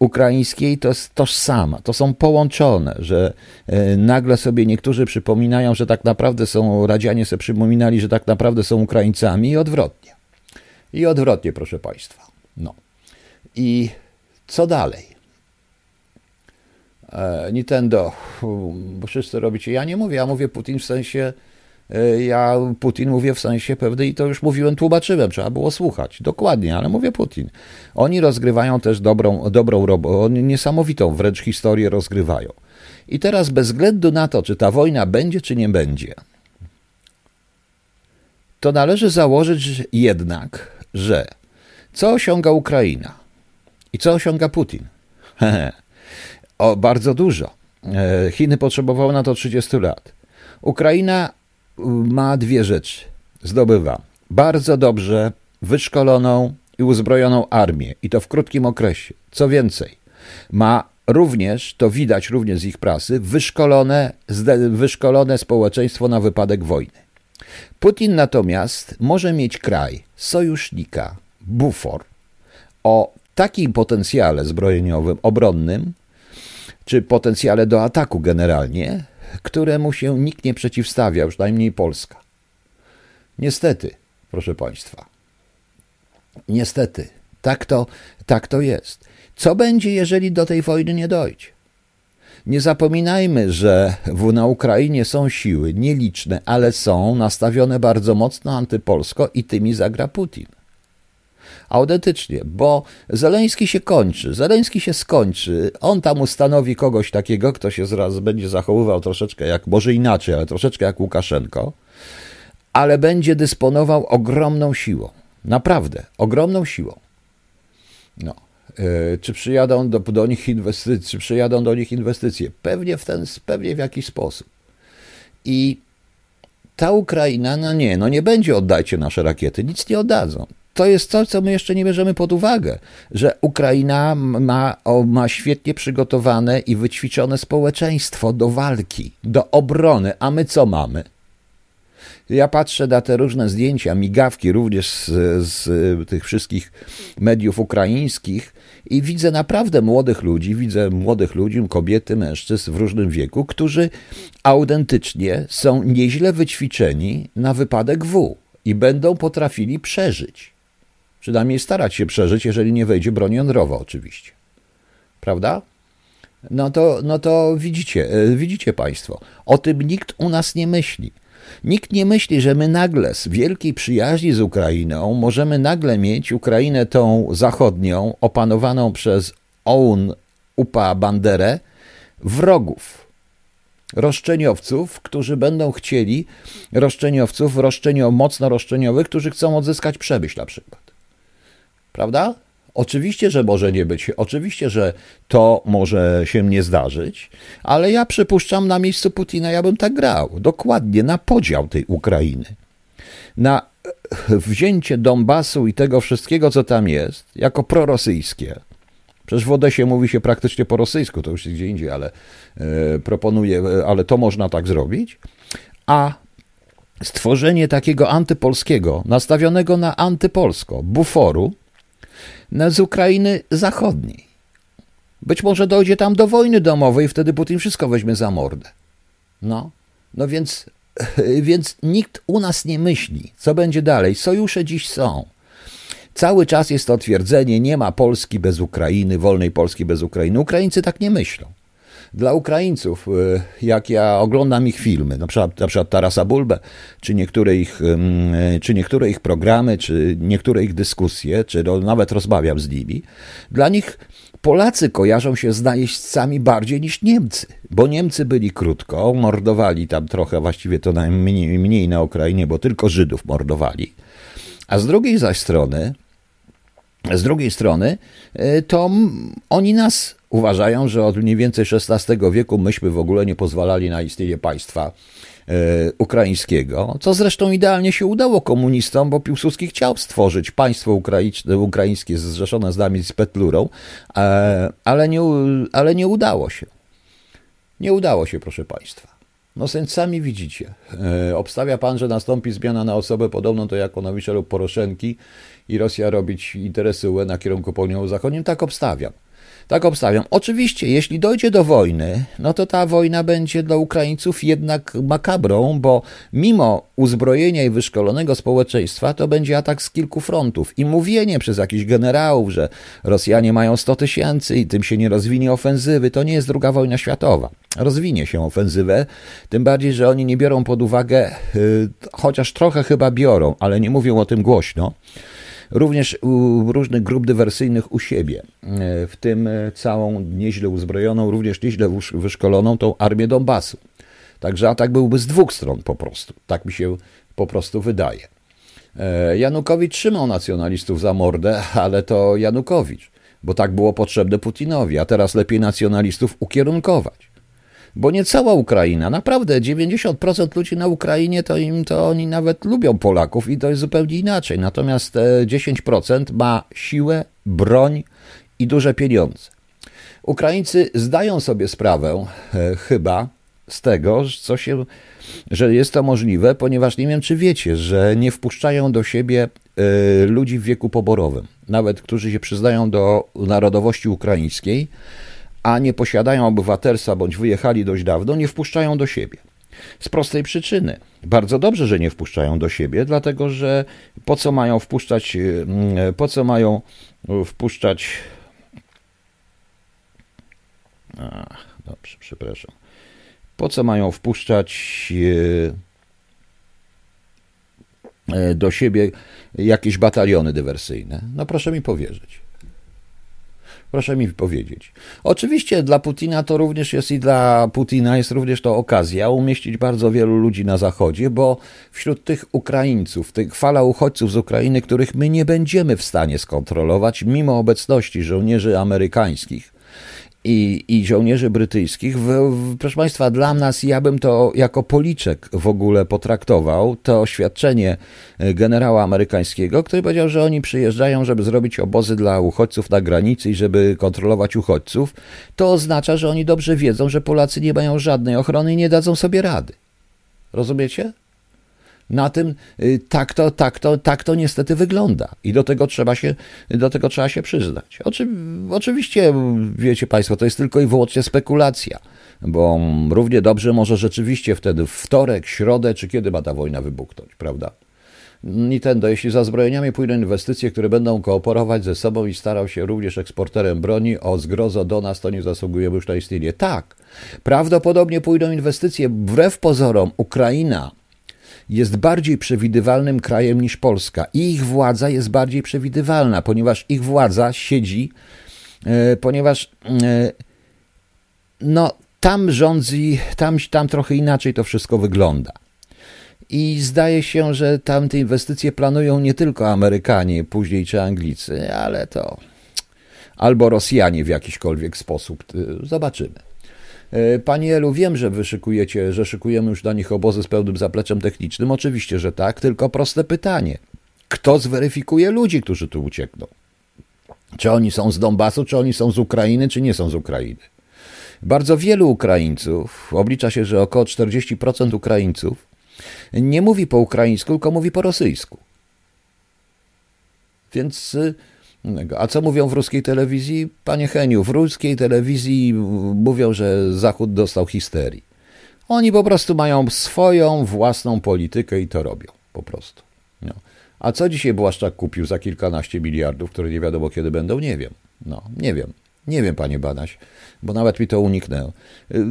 ukraińskiej to jest tożsama, to są połączone, że e, nagle sobie niektórzy przypominają, że tak naprawdę są, Radzianie sobie przypominali, że tak naprawdę są Ukraińcami i odwrotnie. I odwrotnie, proszę Państwa. No. I co dalej? E, Nintendo, bo wszyscy robicie, ja nie mówię, ja mówię Putin w sensie ja Putin mówię w sensie pewnym i to już mówiłem, tłumaczyłem, trzeba było słuchać. Dokładnie, ale mówię Putin. Oni rozgrywają też dobrą, dobrą robotę, oni niesamowitą wręcz historię rozgrywają. I teraz bez względu na to, czy ta wojna będzie, czy nie będzie, to należy założyć jednak, że co osiąga Ukraina i co osiąga Putin? o, bardzo dużo. E, Chiny potrzebowały na to 30 lat. Ukraina ma dwie rzeczy. Zdobywa bardzo dobrze wyszkoloną i uzbrojoną armię i to w krótkim okresie. Co więcej, ma również, to widać również z ich prasy, wyszkolone, wyszkolone społeczeństwo na wypadek wojny. Putin natomiast może mieć kraj, sojusznika, bufor o takim potencjale zbrojeniowym, obronnym, czy potencjale do ataku generalnie, któremu się nikt nie przeciwstawia, przynajmniej Polska. Niestety, proszę Państwa. Niestety, tak to, tak to jest. Co będzie, jeżeli do tej wojny nie dojdzie? Nie zapominajmy, że w, na Ukrainie są siły nieliczne, ale są nastawione bardzo mocno antypolsko i tymi zagra Putin. Autentycznie, bo Zeleński się kończy, Zeleński się skończy, on tam ustanowi kogoś takiego, kto się zaraz będzie zachowywał troszeczkę jak, może inaczej, ale troszeczkę jak Łukaszenko, ale będzie dysponował ogromną siłą. Naprawdę, ogromną siłą. No. E, czy przyjadą do, do nich inwestycje, czy przyjadą do nich inwestycje? Pewnie w ten, pewnie w jakiś sposób. I ta Ukraina, no nie, no nie będzie oddajcie nasze rakiety, nic nie oddadzą. To jest coś, co my jeszcze nie bierzemy pod uwagę, że Ukraina ma, ma świetnie przygotowane i wyćwiczone społeczeństwo do walki, do obrony, a my co mamy? Ja patrzę na te różne zdjęcia, migawki również z, z tych wszystkich mediów ukraińskich i widzę naprawdę młodych ludzi, widzę młodych ludzi, kobiety, mężczyzn w różnym wieku, którzy autentycznie są nieźle wyćwiczeni na wypadek W i będą potrafili przeżyć. Przynajmniej starać się przeżyć, jeżeli nie wejdzie broń jądrowa, oczywiście. Prawda? No to, no to widzicie, e, widzicie Państwo, o tym nikt u nas nie myśli. Nikt nie myśli, że my nagle z wielkiej przyjaźni z Ukrainą możemy nagle mieć Ukrainę tą zachodnią, opanowaną przez OUN, UPA, Banderę, wrogów, roszczeniowców, którzy będą chcieli, roszczeniowców, roszczenio, mocno roszczeniowych, którzy chcą odzyskać Przemyśl na przykład. Prawda? Oczywiście, że może nie być, oczywiście, że to może się nie zdarzyć, ale ja przypuszczam na miejscu Putina, ja bym tak grał. Dokładnie na podział tej Ukrainy. Na wzięcie Donbasu i tego wszystkiego, co tam jest, jako prorosyjskie. Przecież w Odesie mówi się praktycznie po rosyjsku, to już gdzie indziej, ale e, proponuję, ale to można tak zrobić. A stworzenie takiego antypolskiego, nastawionego na antypolsko, buforu, z Ukrainy zachodniej. Być może dojdzie tam do wojny domowej, wtedy Putin wszystko weźmie za mordę. No, no więc, więc nikt u nas nie myśli, co będzie dalej. Sojusze dziś są. Cały czas jest to twierdzenie, nie ma Polski bez Ukrainy, wolnej Polski bez Ukrainy. Ukraińcy tak nie myślą dla Ukraińców, y, jak ja oglądam ich filmy, na przykład, na przykład Tarasa Bulbę, czy niektóre, ich, czy niektóre ich programy, czy niektóre ich dyskusje, czy nawet rozmawiam z nimi, dla nich Polacy kojarzą się z najeźdźcami bardziej niż Niemcy, bo Niemcy byli krótko, mordowali tam trochę, właściwie to najmniej mniej na Ukrainie, bo tylko Żydów mordowali, a z drugiej zaś strony, z drugiej strony, y, to oni nas uważają, że od mniej więcej XVI wieku myśmy w ogóle nie pozwalali na istnienie państwa e, ukraińskiego, co zresztą idealnie się udało komunistom, bo Piłsudski chciał stworzyć państwo ukraińskie zrzeszone z nami z Petlurą, e, ale nie, ale nie udało się. Nie udało się, proszę państwa. No sami widzicie. E, obstawia pan, że nastąpi zmiana na osobę podobną do Jakonowicza lub Poroszenki i Rosja robić interesy UE na kierunku południowo zachodnim? Tak obstawiam. Tak obstawiam. Oczywiście, jeśli dojdzie do wojny, no to ta wojna będzie dla Ukraińców jednak makabrą, bo mimo uzbrojenia i wyszkolonego społeczeństwa, to będzie atak z kilku frontów. I mówienie przez jakichś generałów, że Rosjanie mają 100 tysięcy i tym się nie rozwinie ofensywy, to nie jest druga wojna światowa. Rozwinie się ofensywę, tym bardziej, że oni nie biorą pod uwagę, yy, chociaż trochę chyba biorą, ale nie mówią o tym głośno również u różnych grup dywersyjnych u siebie, e, w tym e, całą nieźle uzbrojoną, również nieźle wyszkoloną tą armię Donbasu. Także atak byłby z dwóch stron po prostu. Tak mi się po prostu wydaje. E, Janukowicz trzymał nacjonalistów za mordę, ale to Janukowicz, bo tak było potrzebne Putinowi, a teraz lepiej nacjonalistów ukierunkować. Bo nie cała Ukraina, naprawdę 90% ludzi na Ukrainie to im to oni nawet lubią Polaków i to jest zupełnie inaczej. Natomiast 10% ma siłę, broń i duże pieniądze. Ukraińcy zdają sobie sprawę e, chyba z tego, co się, że jest to możliwe, ponieważ nie wiem, czy wiecie, że nie wpuszczają do siebie e, ludzi w wieku poborowym, nawet którzy się przyznają do narodowości ukraińskiej, a nie posiadają obywatelstwa bądź wyjechali dość dawno, nie wpuszczają do siebie. Z prostej przyczyny. Bardzo dobrze, że nie wpuszczają do siebie, dlatego że po co mają wpuszczać, e, po co mają wpuszczać. Ach, dobrze, przepraszam. Po co mają wpuszczać e, e, do siebie jakieś bataliony dywersyjne? No proszę mi powierzyć. Proszę mi powiedzieć. Oczywiście dla Putina to również jest i dla Putina jest również to okazja umieścić bardzo wielu ludzi na zachodzie, bo wśród tych Ukraińców, tych fala uchodźców z Ukrainy, których my nie będziemy w stanie skontrolować, mimo obecności żołnierzy amerykańskich, i, i żołnierzy brytyjskich. W, w, proszę Państwa, dla nas, ja bym to jako policzek w ogóle potraktował, to oświadczenie e, generała amerykańskiego, który powiedział, że oni przyjeżdżają, żeby zrobić obozy dla uchodźców na granicy i żeby kontrolować uchodźców. To oznacza, że oni dobrze wiedzą, że Polacy nie mają żadnej ochrony i nie dadzą sobie rady. Rozumiecie? Na tym y, tak to, tak to, tak to niestety wygląda i do tego trzeba się, do tego trzeba się przyznać. Oczy, oczywiście, wiecie Państwo, to jest tylko i wyłącznie spekulacja, bo równie dobrze może rzeczywiście wtedy wtorek, środę, czy kiedy ma ta wojna wybuchnąć, prawda? Nintendo, jeśli za zbrojeniami pójdą inwestycje, które będą kooperować ze sobą i starał się również eksporterem broni o zgrozo do nas, to nie zasługujemy już na istnienie. Tak, prawdopodobnie pójdą inwestycje, wbrew pozorom, Ukraina jest bardziej przewidywalnym krajem niż Polska i ich władza jest bardziej przewidywalna, ponieważ ich władza siedzi, e, ponieważ e, no, tam rządzi, tam, tam trochę inaczej to wszystko wygląda. I zdaje się, że tam te inwestycje planują nie tylko Amerykanie, później czy Anglicy, ale to albo Rosjanie w jakiśkolwiek sposób. Zobaczymy. E, Pani Elu, wiem, że wy szykujecie, że szykujemy już dla nich obozy z pełnym zapleczem technicznym. Oczywiście, że tak, tylko proste pytanie. Kto zweryfikuje ludzi, którzy tu uciekną? Czy oni są z Donbasu, czy oni są z Ukrainy, czy nie są z Ukrainy? Bardzo wielu Ukraińców, oblicza się, że około 40% Ukraińców nie mówi po ukraińsku, tylko mówi po rosyjsku. Więc y, a co mówią w ruskiej telewizji? Panie Heniu, w ruskiej telewizji mówią, że Zachód dostał histerii. Oni po prostu mają swoją własną politykę i to robią. Po prostu. No. A co dzisiaj Błaszczak kupił za kilkanaście miliardów, które nie wiadomo kiedy będą? Nie wiem. No, nie wiem. Nie wiem, panie Banaś, bo nawet mi to uniknęło. Y,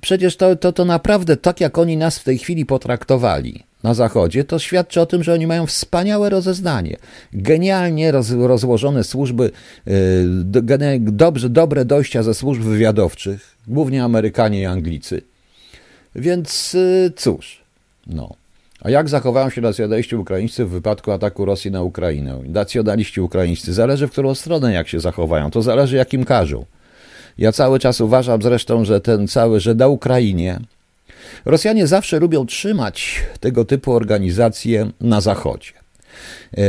przecież to, to, to naprawdę tak, jak oni nas w tej chwili potraktowali, na Zachodzie, to świadczy o tym, że oni mają wspaniałe rozeznanie. Genialnie roz, rozłożone służby, yy, dobrze, dobre dojścia ze służb wywiadowczych, głównie Amerykanie i Anglicy. Więc yy, cóż, no. A jak zachowają się nacjonaliści ukraińscy w wypadku ataku Rosji na Ukrainę? Nacjonaliści ukraińscy, zależy w którą stronę jak się zachowają, to zależy jakim każą. Ja cały czas uważam zresztą, że ten cały, że na Ukrainie Rosjanie zawsze lubią trzymać tego typu organizacje na zachodzie, e,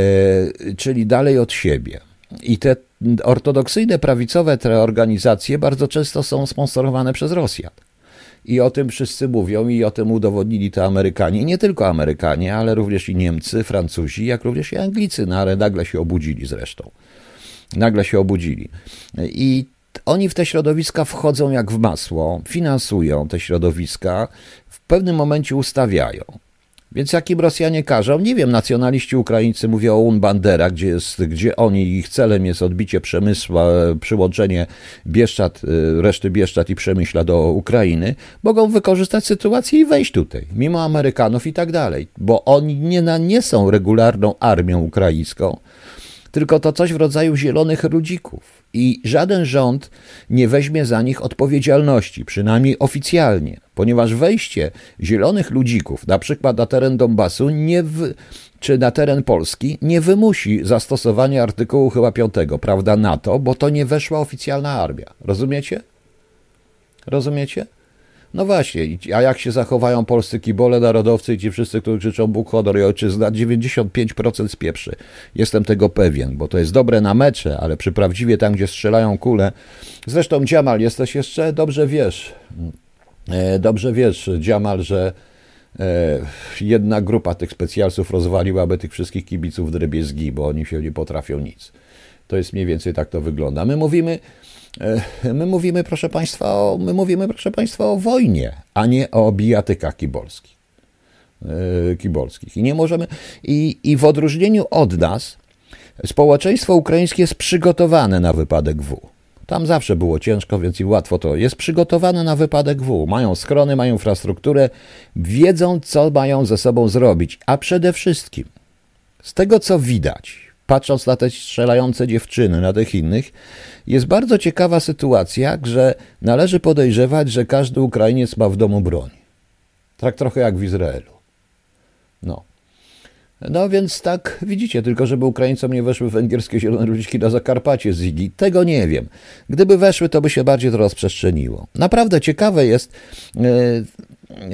czyli dalej od siebie. I te ortodoksyjne, prawicowe te organizacje bardzo często są sponsorowane przez Rosjan. I o tym wszyscy mówią, i o tym udowodnili to Amerykanie. I nie tylko Amerykanie, ale również i Niemcy, Francuzi, jak również i Anglicy, no ale nagle się obudzili zresztą. Nagle się obudzili. I oni w te środowiska wchodzą jak w masło, finansują te środowiska, w pewnym momencie ustawiają. Więc jakim Rosjanie każą? Nie wiem, nacjonaliści ukraińcy mówią o Unbandera, gdzie, jest, gdzie oni, ich celem jest odbicie Przemysła, przyłączenie Bieszczad, y, reszty Bieszczad i Przemyśla do Ukrainy, mogą wykorzystać sytuację i wejść tutaj, mimo Amerykanów i tak dalej, bo oni nie, nie są regularną armią ukraińską, tylko to coś w rodzaju zielonych ludzików i żaden rząd nie weźmie za nich odpowiedzialności, przynajmniej oficjalnie, ponieważ wejście zielonych ludzików, na przykład na teren Donbasu, nie w, czy na teren Polski, nie wymusi zastosowania artykułu chyba 5, prawda, NATO, bo to nie weszła oficjalna armia. Rozumiecie? Rozumiecie? No właśnie, a jak się zachowają polscy kibole, narodowcy i ci wszyscy, którzy krzyczą Bóg, honor i ojczyzna, 95% spieprzy. Jestem tego pewien, bo to jest dobre na mecze, ale przy prawdziwie tam, gdzie strzelają kule. Zresztą Dziamal, jesteś jeszcze, dobrze wiesz, e, dobrze wiesz, Dziamal, że e, jedna grupa tych specjalców rozwaliłaby tych wszystkich kibiców drebiezgi, bo oni się nie potrafią nic. To jest mniej więcej tak to wygląda. My mówimy, my mówimy, proszę Państwa, o, my mówimy, proszę Państwa, o wojnie, a nie o bijatykach kibolskich. E, kibolskich. I nie możemy, i, i w odróżnieniu od nas, społeczeństwo ukraińskie jest przygotowane na wypadek W. Tam zawsze było ciężko, więc i łatwo to jest przygotowane na wypadek W. Mają skrony, mają infrastrukturę, wiedzą, co mają ze sobą zrobić. A przede wszystkim, z tego co widać, patrząc na te strzelające dziewczyny, na tych innych, jest bardzo ciekawa sytuacja, że należy podejrzewać, że każdy Ukrainiec ma w domu broń. Tak trochę jak w Izraelu. No. No więc tak, widzicie, tylko żeby Ukraińcom nie weszły węgierskie zielone ludziki na Zakarpacie z Igi, tego nie wiem. Gdyby weszły, to by się bardziej to rozprzestrzeniło. Naprawdę ciekawe jest, e,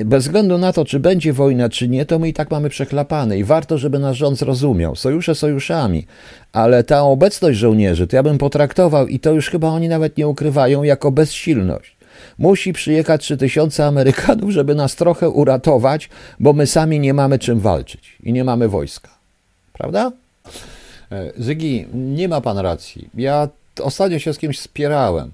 bez względu na to, czy będzie wojna, czy nie, to my i tak mamy przechlapane i warto, żeby nasz rząd zrozumiał. Sojusze sojuszami, ale ta obecność żołnierzy, to ja bym potraktował i to już chyba oni nawet nie ukrywają, jako bezsilność. Musi przyjechać 3000 Amerykanów, żeby nas trochę uratować, bo my sami nie mamy czym walczyć i nie mamy wojska. Prawda? E, Zygi, nie ma pan racji. Ja ostatnio się z kimś spierałem.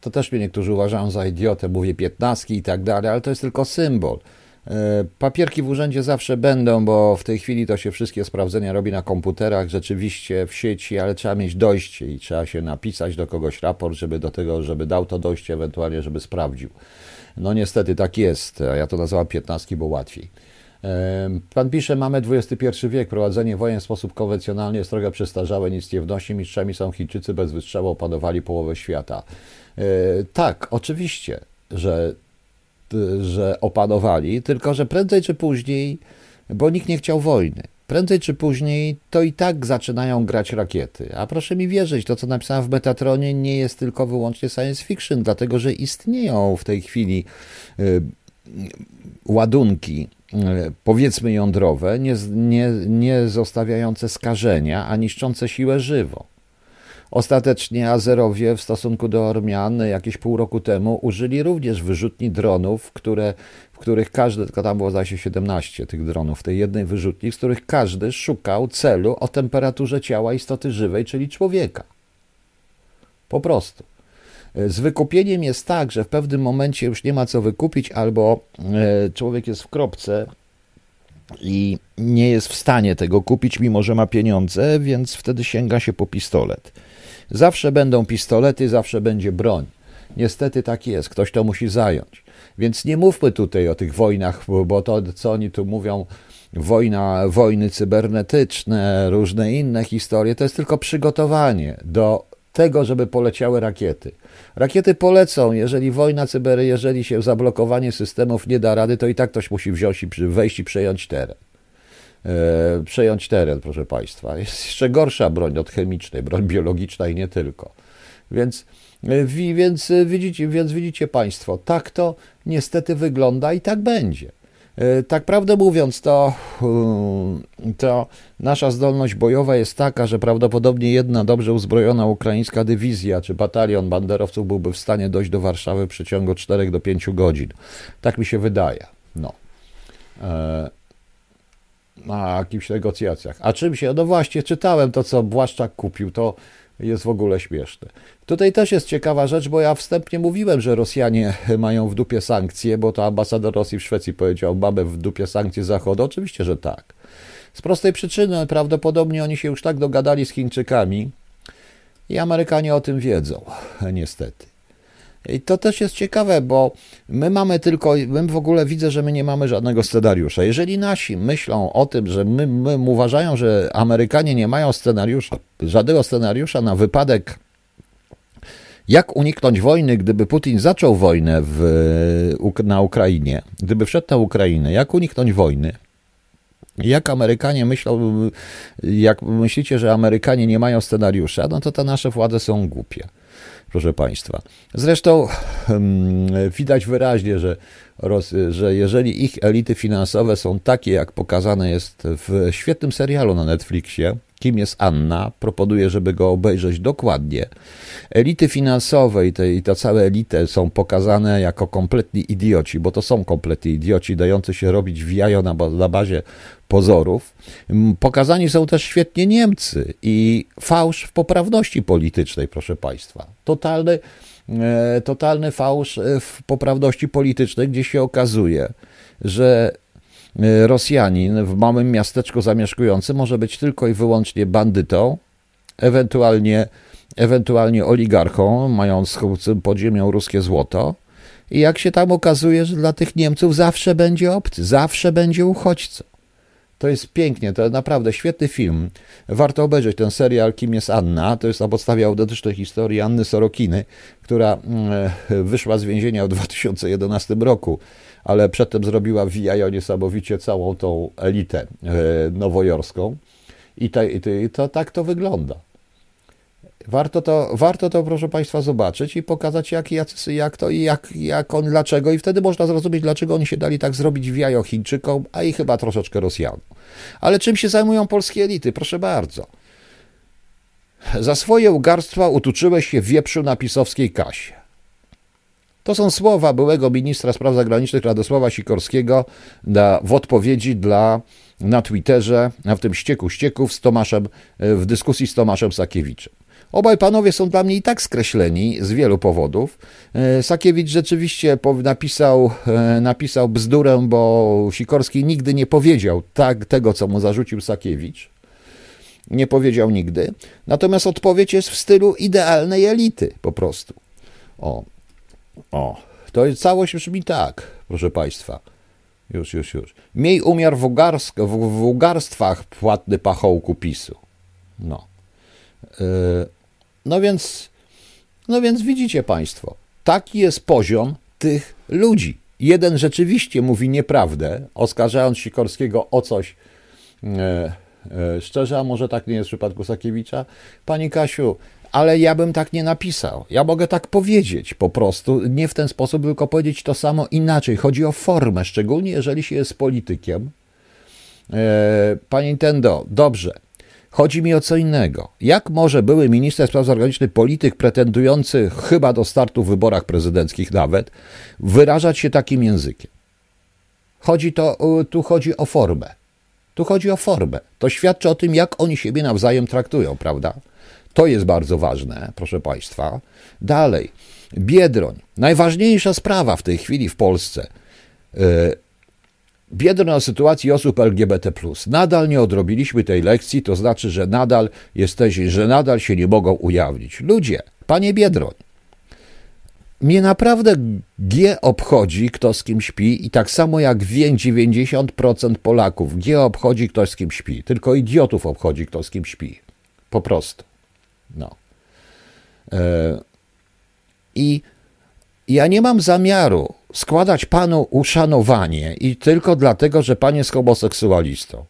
To też mnie niektórzy uważają za idiotę, mówię piętnastki i tak dalej, ale to jest tylko symbol. E, papierki w urzędzie zawsze będą, bo w tej chwili to się wszystkie sprawdzenia robi na komputerach, rzeczywiście w sieci, ale trzeba mieć dojście i trzeba się napisać do kogoś raport, żeby do tego, żeby dał to dojście, ewentualnie, żeby sprawdził. No niestety tak jest. Ja to nazywam piętnastki, bo łatwiej. E, pan pisze, mamy XXI wiek, prowadzenie wojen w sposób konwencjonalny jest trochę przestarzałe, nic nie wnosi, mistrzami są Chińczycy, bez wystrzału opanowali połowę świata. E, tak, oczywiście, że że opanowali, tylko że prędzej czy później, bo nikt nie chciał wojny, prędzej czy później to i tak zaczynają grać rakiety. A proszę mi wierzyć, to co napisałem w Metatronie nie jest tylko wyłącznie science fiction, dlatego że istnieją w tej chwili y, ładunki, powiedzmy jądrowe, nie, nie, nie zostawiające skażenia, a niszczące siłę żywą. Ostatecznie Azerowie w stosunku do Ormian jakieś pół roku temu użyli również wyrzutni dronów, które, w których każdy, tylko tam było zdaje się 17 tych dronów tej jednej wyrzutni, z których każdy szukał celu o temperaturze ciała istoty żywej, czyli człowieka. Po prostu. Z wykupieniem jest tak, że w pewnym momencie już nie ma co wykupić, albo e, człowiek jest w kropce i nie jest w stanie tego kupić, mimo że ma pieniądze, więc wtedy sięga się po pistolet. Zawsze będą pistolety, zawsze będzie broń. Niestety tak jest, ktoś to musi zająć. Więc nie mówmy tutaj o tych wojnach, bo to, co oni tu mówią, wojna, wojny cybernetyczne, różne inne historie, to jest tylko przygotowanie do tego, żeby poleciały rakiety. Rakiety polecą, jeżeli wojna cyber, jeżeli się zablokowanie systemów nie da rady, to i tak ktoś musi wziąć i wejść i przejąć teren. E, przejąć teren, proszę Państwa. Jest jeszcze gorsza broń od chemicznej, broń biologiczna i nie tylko. Więc, e, więc, e, widzicie, więc widzicie Państwo, tak to niestety wygląda i tak będzie. Tak prawdę mówiąc, to, to nasza zdolność bojowa jest taka, że prawdopodobnie jedna dobrze uzbrojona ukraińska dywizja czy batalion banderowców byłby w stanie dojść do Warszawy w przeciągu 4 do 5 godzin. Tak mi się wydaje. No na jakichś negocjacjach. A czym się? No właśnie, czytałem to, co Błaszczak kupił, to jest w ogóle śmieszne. Tutaj też jest ciekawa rzecz, bo ja wstępnie mówiłem, że Rosjanie mają w dupie sankcje, bo to ambasador Rosji w Szwecji powiedział, mamy w dupie sankcje Zachodu. Oczywiście, że tak. Z prostej przyczyny prawdopodobnie oni się już tak dogadali z Chińczykami i Amerykanie o tym wiedzą, niestety. I to też jest ciekawe, bo my mamy tylko, my w ogóle widzę, że my nie mamy żadnego scenariusza. Jeżeli nasi myślą o tym, że my, my uważają, że Amerykanie nie mają scenariusza, żadnego scenariusza na wypadek, jak uniknąć wojny, gdyby Putin zaczął wojnę w, na Ukrainie, gdyby wszedł na Ukrainę, jak uniknąć wojny, jak Amerykanie myślą, jak myślicie, że Amerykanie nie mają scenariusza, no to te nasze władze są głupie. Proszę Państwa. Zresztą hmm, widać wyraźnie, że, że jeżeli ich elity finansowe są takie, jak pokazane jest w świetnym serialu na Netflixie, kim jest Anna, proponuję, żeby go obejrzeć dokładnie. Elity finansowe i, te, i ta całe elity są pokazane jako kompletni idioci, bo to są kompletni idioci, dający się robić w jajo na, na bazie pozorów. Pokazani są też świetnie Niemcy i fałsz w poprawności politycznej, proszę Państwa. Totalny, totalny fałsz w poprawności politycznej, gdzie się okazuje, że E, Rosjanin w małym miasteczku zamieszkujący może być tylko i wyłącznie bandytą, ewentualnie, ewentualnie oligarchą, mając pod ziemią ruskie złoto. I jak się tam okazuje, że dla tych Niemców zawsze będzie obcy, zawsze będzie uchodźcą. To jest pięknie, to naprawdę świetny film. Warto obejrzeć ten serial Kim jest Anna. To jest na podstawie autentycznej historii Anny Sorokiny, która mm, wyszła z więzienia w 2011 roku ale przedtem zrobiła w niesamowicie całą tą elitę e, nowojorską. I, i to, tak to wygląda. Warto to, warto to, proszę Państwa, zobaczyć i pokazać, jak, jak, to i jak, jak on, dlaczego. I wtedy można zrozumieć, dlaczego oni się dali tak zrobić w jajo Chińczykom, a i chyba troszeczkę Rosjanom. Ale czym się zajmują polskie elity? Proszę bardzo. Za swoje ugarstwa utuczyłeś się wieprzu na pisowskiej kasie. To są słowa byłego ministra spraw zagranicznych Radosława Sikorskiego na, w odpowiedzi dla na Twitterze, w tym ścieku ścieków z Tomaszem, w dyskusji z Tomaszem Sakiewiczem. Obaj panowie są dla mnie i tak skreśleni z wielu powodów. E, Sakiewicz rzeczywiście napisał, e, napisał bzdurę, bo Sikorski nigdy nie powiedział tak tego, co mu zarzucił Sakiewicz. Nie powiedział nigdy. Natomiast odpowiedź jest w stylu idealnej elity po prostu. O, o, to jest całość brzmi tak, proszę Państwa. Już, już, już. Miej umiar w, ugarsk, w, w ugarstwach płatny pachołku PiSu. No. Yy, no więc, no więc widzicie Państwo, taki jest poziom tych ludzi. Jeden rzeczywiście mówi nieprawdę, oskarżając Sikorskiego o coś yy, yy, szczerze, a może tak nie jest w przypadku Sakiewicza. Pani Kasiu, ale ja bym tak nie napisał. Ja mogę tak powiedzieć po prostu, nie w ten sposób, tylko powiedzieć to samo inaczej. Chodzi o formę, szczególnie jeżeli się jest politykiem. E, panie Nintendo, dobrze. Chodzi mi o co innego. Jak może były minister spraw zagranicznych, polityk pretendujący chyba do startu w wyborach prezydenckich nawet, wyrażać się takim językiem? Chodzi to, tu chodzi o formę. Tu chodzi o formę. To świadczy o tym, jak oni siebie nawzajem traktują, prawda? To jest bardzo ważne, proszę Państwa. Dalej, Biedroń. Najważniejsza sprawa w tej chwili w Polsce. O sytuacji osób LGBT. Nadal nie odrobiliśmy tej lekcji, to znaczy, że nadal jesteś, że nadal się nie mogą ujawnić. Ludzie, panie Biedroń, mnie naprawdę G obchodzi, kto z kim śpi, i tak samo jak wie 90% Polaków, G obchodzi, kto z kim śpi. Tylko idiotów obchodzi, kto z kim śpi. Po prostu. No. E, I ja nie mam zamiaru składać panu uszanowanie i tylko dlatego, że pan jest homoseksualistą.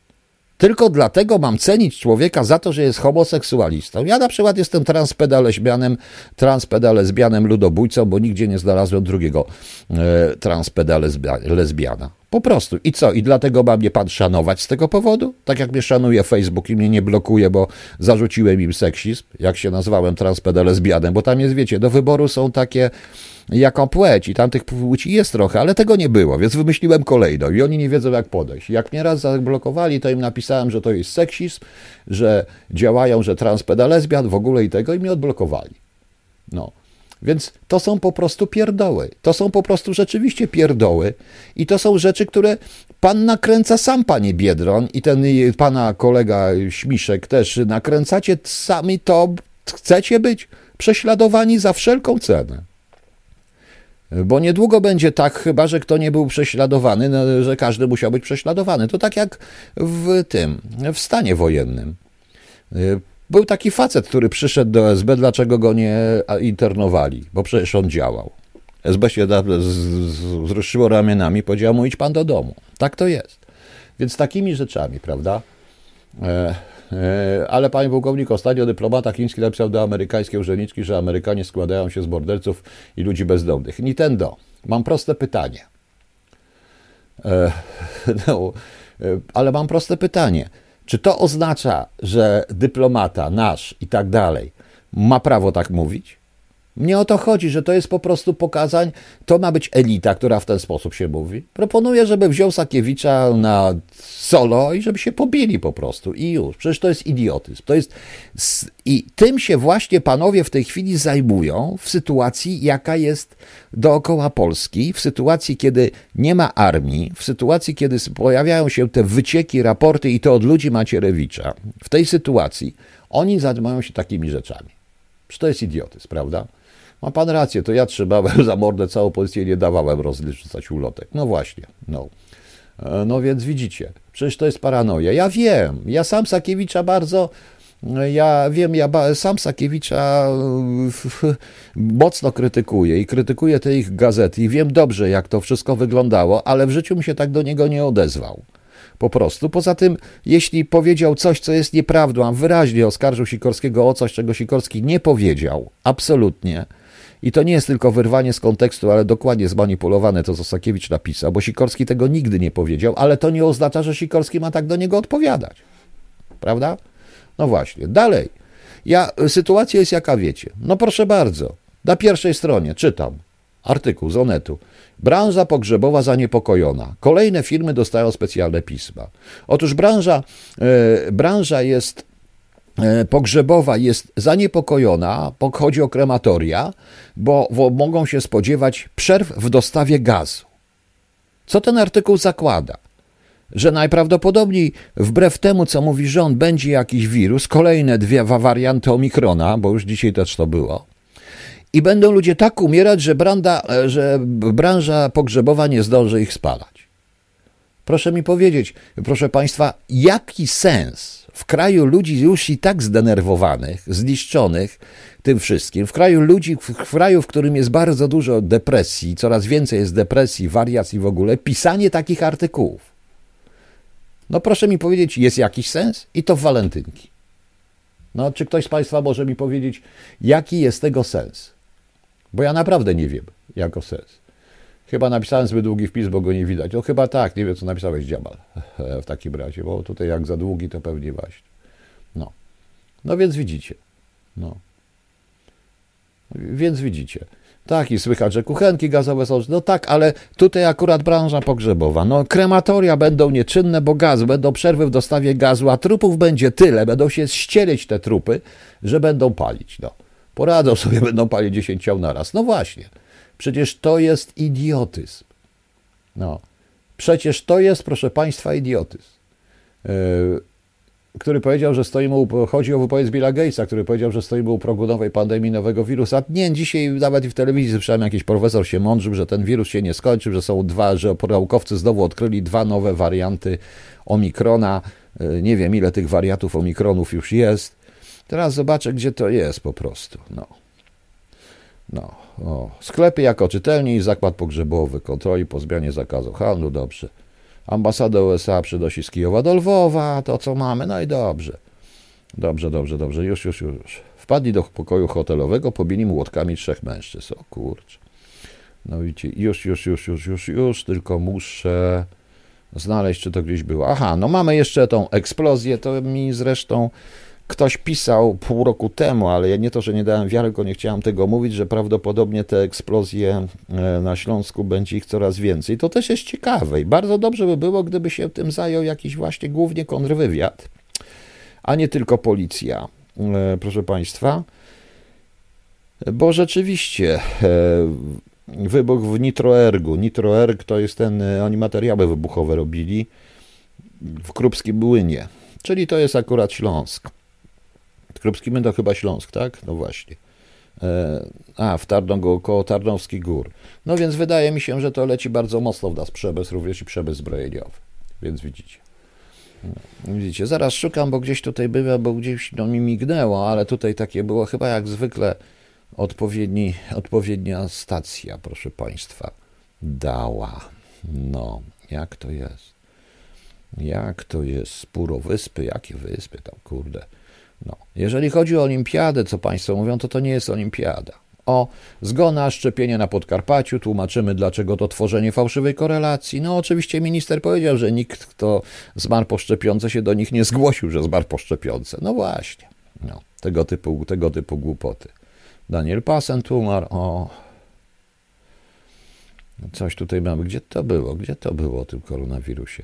Tylko dlatego mam cenić człowieka za to, że jest homoseksualistą. Ja na przykład jestem transpedalesbianem, transpedalesbianem ludobójcą, bo nigdzie nie znalazłem drugiego e. Po prostu. I co? I dlatego ma mnie pan szanować z tego powodu? Tak jak mnie szanuje Facebook i mnie nie blokuje, bo zarzuciłem im seksizm, jak się nazwałem transpedalesbianem, bo tam jest, wiecie, do wyboru są takie jaką płeć i tamtych płci jest trochę, ale tego nie było, więc wymyśliłem kolejną i oni nie wiedzą jak podejść. Jak mnie raz zablokowali, to im napisałem, że to jest seksizm, że działają, że transpedalesbian w ogóle i tego i mnie odblokowali. No. Więc to są po prostu pierdoły. To są po prostu rzeczywiście pierdoły. I to są rzeczy, które pan nakręca sam, panie Biedron, i ten pana kolega Śmiszek też nakręcacie sami to. Chcecie być prześladowani za wszelką cenę. Bo niedługo będzie tak, chyba że kto nie był prześladowany, no, że każdy musiał być prześladowany. To tak jak w tym, w stanie wojennym. Był taki facet, który przyszedł do SB, dlaczego go nie internowali? Bo przecież on działał. SB się wzruszyło ramionami, powiedział mu idź pan do domu. Tak to jest. Więc takimi rzeczami, prawda? E, E, ale panie pułkownik, ostatnio dyplomata chiński napisał do amerykańskiej urzędniczki, że Amerykanie składają się z morderców i ludzi bezdomnych. Nintendo, mam proste pytanie. E, no, e, ale mam proste pytanie. Czy to oznacza, że dyplomata nasz i tak dalej ma prawo tak mówić? Mnie o to chodzi, że to jest po prostu pokazań, to ma być elita, która w ten sposób się mówi. Proponuję, żeby wziął Sakiewicza na solo i żeby się pobili po prostu i już. Przecież to jest idiotyzm. To jest... I tym się właśnie panowie w tej chwili zajmują w sytuacji, jaka jest dookoła Polski, w sytuacji, kiedy nie ma armii, w sytuacji, kiedy pojawiają się te wycieki, raporty i to od ludzi Macierewicza. W tej sytuacji oni zajmują się takimi rzeczami. Przecież to jest idiotyzm, prawda? Ma pan rację, to ja trzymałem za mordę całą policję i nie dawałem rozliczać ulotek. No właśnie, no. E, no więc widzicie, przecież to jest paranoja. Ja wiem, ja sam Sakiewicza bardzo, ja wiem, ja sam Sakiewicza mocno krytykuję i krytykuję te ich gazety i wiem dobrze, jak to wszystko wyglądało, ale w życiu mi się tak do niego nie odezwał. Po prostu. Poza tym, jeśli powiedział coś, co jest nieprawdą, a wyraźnie oskarżył Sikorskiego o coś, czego Sikorski nie powiedział, absolutnie, i to nie jest tylko wyrwanie z kontekstu, ale dokładnie zmanipulowane to, co Sakiewicz napisał, bo Sikorski tego nigdy nie powiedział, ale to nie oznacza, że Sikorski ma tak do niego odpowiadać. Prawda? No właśnie. Dalej. Ja, sytuacja jest jaka wiecie. No proszę bardzo. Na pierwszej stronie czytam artykuł z Onetu. Branża pogrzebowa zaniepokojona. Kolejne firmy dostają specjalne pisma. Otóż branża, yy, branża jest pogrzebowa jest zaniepokojona, chodzi o krematoria, bo mogą się spodziewać przerw w dostawie gazu. Co ten artykuł zakłada? Że najprawdopodobniej, wbrew temu, co mówi rząd, będzie jakiś wirus, kolejne dwie warianty omikrona, bo już dzisiaj też to było, i będą ludzie tak umierać, że, branda, e, że branża pogrzebowa nie zdąży ich spalać. Proszę mi powiedzieć, proszę Państwa, jaki sens w kraju ludzi już i tak zdenerwowanych, zniszczonych tym wszystkim, w kraju ludzi, w kraju, w którym jest bardzo dużo depresji, coraz więcej jest depresji, wariacji w ogóle, pisanie takich artykułów. No proszę mi powiedzieć, jest jakiś sens? I to w walentynki. No, czy ktoś z Państwa może mi powiedzieć, jaki jest tego sens? Bo ja naprawdę nie wiem, jako sens. Chyba napisałem zbyt długi wpis, bo go nie widać. No chyba tak, nie wiem co napisałeś Dziamal w takim razie, bo tutaj jak za długi to pewnie właśnie. No. No więc widzicie. No. Więc widzicie. Tak, i słychać, że kuchenki gazowe są. No tak, ale tutaj akurat branża pogrzebowa. No, krematoria będą nieczynne, bo gaz, będą przerwy w dostawie gazu, a trupów będzie tyle, będą się ścielić te trupy, że będą palić. No. Poradzą sobie, będą palić 10 na raz. No właśnie. Przecież to jest idiotyzm. No. Przecież to jest, proszę Państwa, idiotyzm. Yy, który powiedział, że stoimy u, chodzi o wypowiedź Billa Gatesa, który powiedział, że stoimy u progu nowej pandemii, nowego wirusa. Nie, dzisiaj nawet w telewizji słyszałem, jakiś profesor się mądrzył, że ten wirus się nie skończył, że są dwa, że naukowcy znowu odkryli dwa nowe warianty Omikrona. Yy, nie wiem, ile tych wariantów Omikronów już jest. Teraz zobaczę, gdzie to jest po prostu. No. No, o. Sklepy jako czytelni i zakład pogrzebowy, kontroli po zmianie zakazu handlu, dobrze. Ambasada USA przynosi z Kijowa do Lwowa, to co mamy, no i dobrze. Dobrze, dobrze, dobrze, już, już, już. Wpadli do pokoju hotelowego, pobili młotkami trzech mężczyzn. O kurcz. No widzicie, już, już, już, już, już, już, tylko muszę znaleźć, czy to gdzieś było. Aha, no mamy jeszcze tą eksplozję, to mi zresztą Ktoś pisał pół roku temu, ale ja nie to, że nie dałem wiary, tylko nie chciałem tego mówić, że prawdopodobnie te eksplozje e, na Śląsku będzie ich coraz więcej. To też jest ciekawe i bardzo dobrze by było, gdyby się tym zajął jakiś właśnie głównie kontrwywiad, a nie tylko policja, e, proszę Państwa. Bo rzeczywiście e, wybuch w Nitroergu. Nitroerg to jest ten, oni materiały wybuchowe robili w Krupskim Młynie, czyli to jest akurat Śląsk. Krupski to chyba Śląsk, tak? No właśnie. E, a, w Tarnogó, koło Tarnowskich Gór. No więc wydaje mi się, że to leci bardzo mocno w nas przemysł, również i przemysł zbrojeniowy. Więc widzicie. No, widzicie, zaraz szukam, bo gdzieś tutaj bywa, bo gdzieś no, mi mignęło, ale tutaj takie było chyba jak zwykle odpowiedni, odpowiednia stacja, proszę Państwa, dała. No, jak to jest? Jak to jest? Półowyspy? Jakie wyspy tam, kurde? No. Jeżeli chodzi o olimpiadę, co Państwo mówią, to to nie jest olimpiada. O zgona, szczepienie na Podkarpaciu, tłumaczymy, dlaczego to tworzenie fałszywej korelacji. No, oczywiście minister powiedział, że nikt, kto zmarł po szczepionce, się do nich nie zgłosił, że zmarł po szczepionce. No właśnie, no, tego, typu, tego typu głupoty. Daniel Pasen tłumar, o. Coś tutaj mamy. Gdzie to było? Gdzie to było o tym koronawirusie?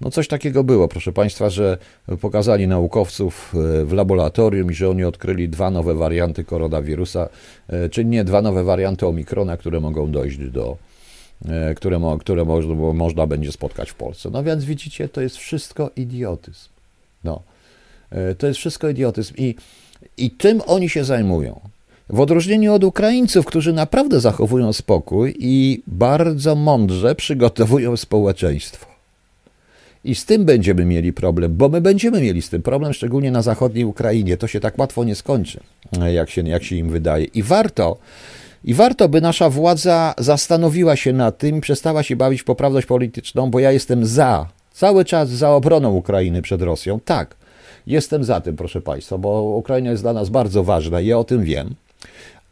No coś takiego było, proszę Państwa, że pokazali naukowców e, w laboratorium i że oni odkryli dwa nowe warianty koronawirusa, e, czy nie, dwa nowe warianty omikrona, które mogą dojść do, e, które, które można, można będzie spotkać w Polsce. No więc widzicie, to jest wszystko idiotyzm. No, to jest wszystko idiotyzm i, i tym oni się zajmują. W odróżnieniu od Ukraińców, którzy naprawdę zachowują spokój i bardzo mądrze przygotowują społeczeństwo. I z tym będziemy mieli problem, bo my będziemy mieli z tym problem, szczególnie na zachodniej Ukrainie. To się tak łatwo nie skończy, jak się, jak się im wydaje. I warto, i warto, by nasza władza zastanowiła się nad tym przestała się bawić w poprawność polityczną, bo ja jestem za, cały czas za obroną Ukrainy przed Rosją. Tak, jestem za tym, proszę Państwa, bo Ukraina jest dla nas bardzo ważna, ja o tym wiem,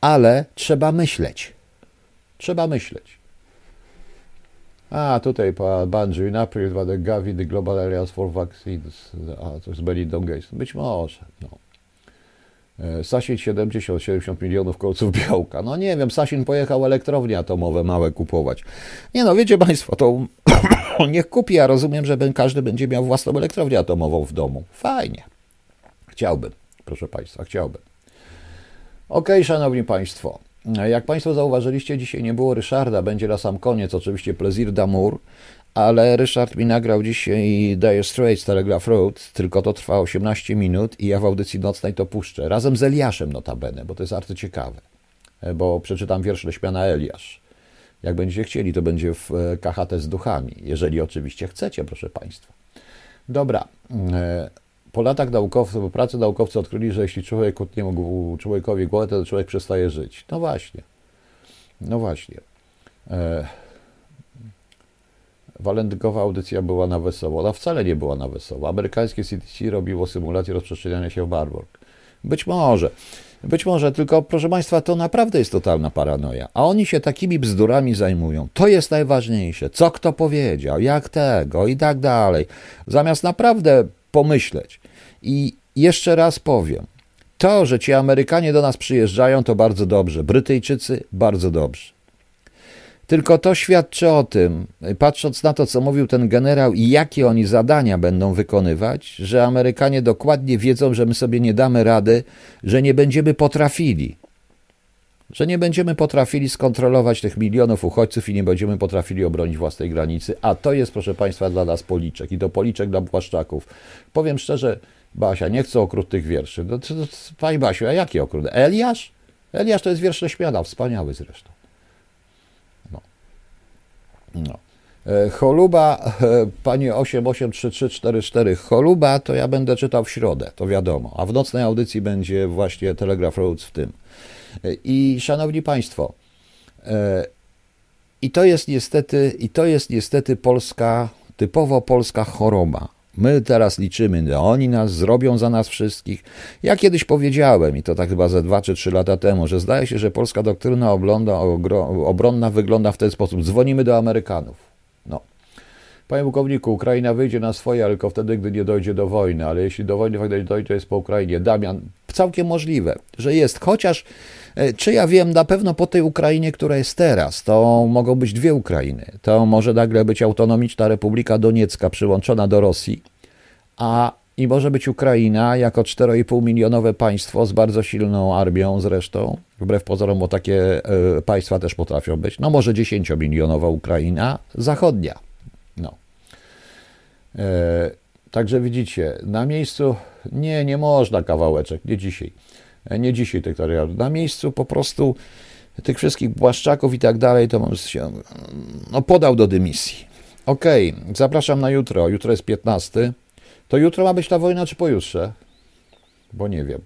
ale trzeba myśleć. Trzeba myśleć. A, tutaj Banjo Naprijed the Gavi, the Global Areas for Vaccines, a to jest Belinda Gates. Być może, no. E, Sasin 70-70 milionów kolców białka. No nie wiem, Sasin pojechał elektrownie atomowe małe kupować. Nie no, wiecie Państwo, to niech kupi, ja rozumiem, że każdy będzie miał własną elektrownię atomową w domu. Fajnie. Chciałbym, proszę Państwa, chciałbym. Okej, okay, Szanowni Państwo. Jak Państwo zauważyliście, dzisiaj nie było Ryszarda, będzie na sam koniec oczywiście Plaisir d'Amour, ale Ryszard mi nagrał dzisiaj Dire Straits Telegraph Road, tylko to trwa 18 minut i ja w audycji nocnej to puszczę, razem z Eliaszem notabene, bo to jest bardzo ciekawe, bo przeczytam wiersz Leśmiana Eliasz. Jak będziecie chcieli, to będzie w e, KHT z duchami, jeżeli oczywiście chcecie, proszę Państwa. Dobra, e, po latach naukowców, po pracy naukowcy odkryli, że jeśli człowiek utnie człowiekowi głowę, to człowiek przestaje żyć. No właśnie. No właśnie. E... Audycja była na wesoło. Ona wcale nie była na wesoło. Amerykańskie CDC robiło symulację rozprzestrzeniania się w Marburg. Być może. Być może, tylko proszę Państwa, to naprawdę jest totalna paranoja. A oni się takimi bzdurami zajmują. To jest najważniejsze. Co kto powiedział, jak tego i tak dalej. Zamiast naprawdę pomyśleć. I jeszcze raz powiem, to, że ci Amerykanie do nas przyjeżdżają, to bardzo dobrze. Brytyjczycy bardzo dobrze. Tylko to świadczy o tym, patrząc na to, co mówił ten generał i jakie oni zadania będą wykonywać, że Amerykanie dokładnie wiedzą, że my sobie nie damy rady, że nie będziemy potrafili. Że nie będziemy potrafili skontrolować tych milionów uchodźców i nie będziemy potrafili obronić własnej granicy. A to jest, proszę Państwa, dla nas policzek i to policzek dla płaszczaków. Powiem szczerze, Basia, nie chcę okrutnych wierszy. No, to, to, pani Basiu, a jaki okrut? Eliasz? Eliasz to jest wiersz Leśmiana, wspaniały zresztą. No. No. E, Choluba, e, panie 88344, Choluba to ja będę czytał w środę, to wiadomo, a w nocnej audycji będzie właśnie Telegraph Roads w tym. E, I szanowni państwo, i to jest niestety, i to jest niestety polska, typowo polska choroba. My teraz liczymy, że oni nas zrobią za nas wszystkich. Ja kiedyś powiedziałem, i to tak chyba ze dwa czy trzy lata temu, że zdaje się, że polska doktryna obronna wygląda w ten sposób. Dzwonimy do Amerykanów. No. Panie pułkowniku, Ukraina wyjdzie na swoje, tylko wtedy, gdy nie dojdzie do wojny. Ale jeśli do wojny faktycznie dojdzie, to jest po Ukrainie. Damian, całkiem możliwe, że jest. Chociaż, e, czy ja wiem, na pewno po tej Ukrainie, która jest teraz, to mogą być dwie Ukrainy. To może nagle być autonomiczna Republika Doniecka przyłączona do Rosji, a i może być Ukraina jako 4,5 milionowe państwo z bardzo silną armią zresztą, wbrew pozorom, bo takie e, państwa też potrafią być. No może 10 milionowa Ukraina zachodnia. E, także widzicie, na miejscu nie, nie można kawałeczek, nie dzisiaj. E, nie dzisiaj tych terytoriów. Na miejscu po prostu tych wszystkich błaszczaków i tak dalej, to się no, podał do dymisji. Okej, okay, zapraszam na jutro. Jutro jest 15. To jutro ma być ta wojna, czy pojutrze? Bo nie wiem.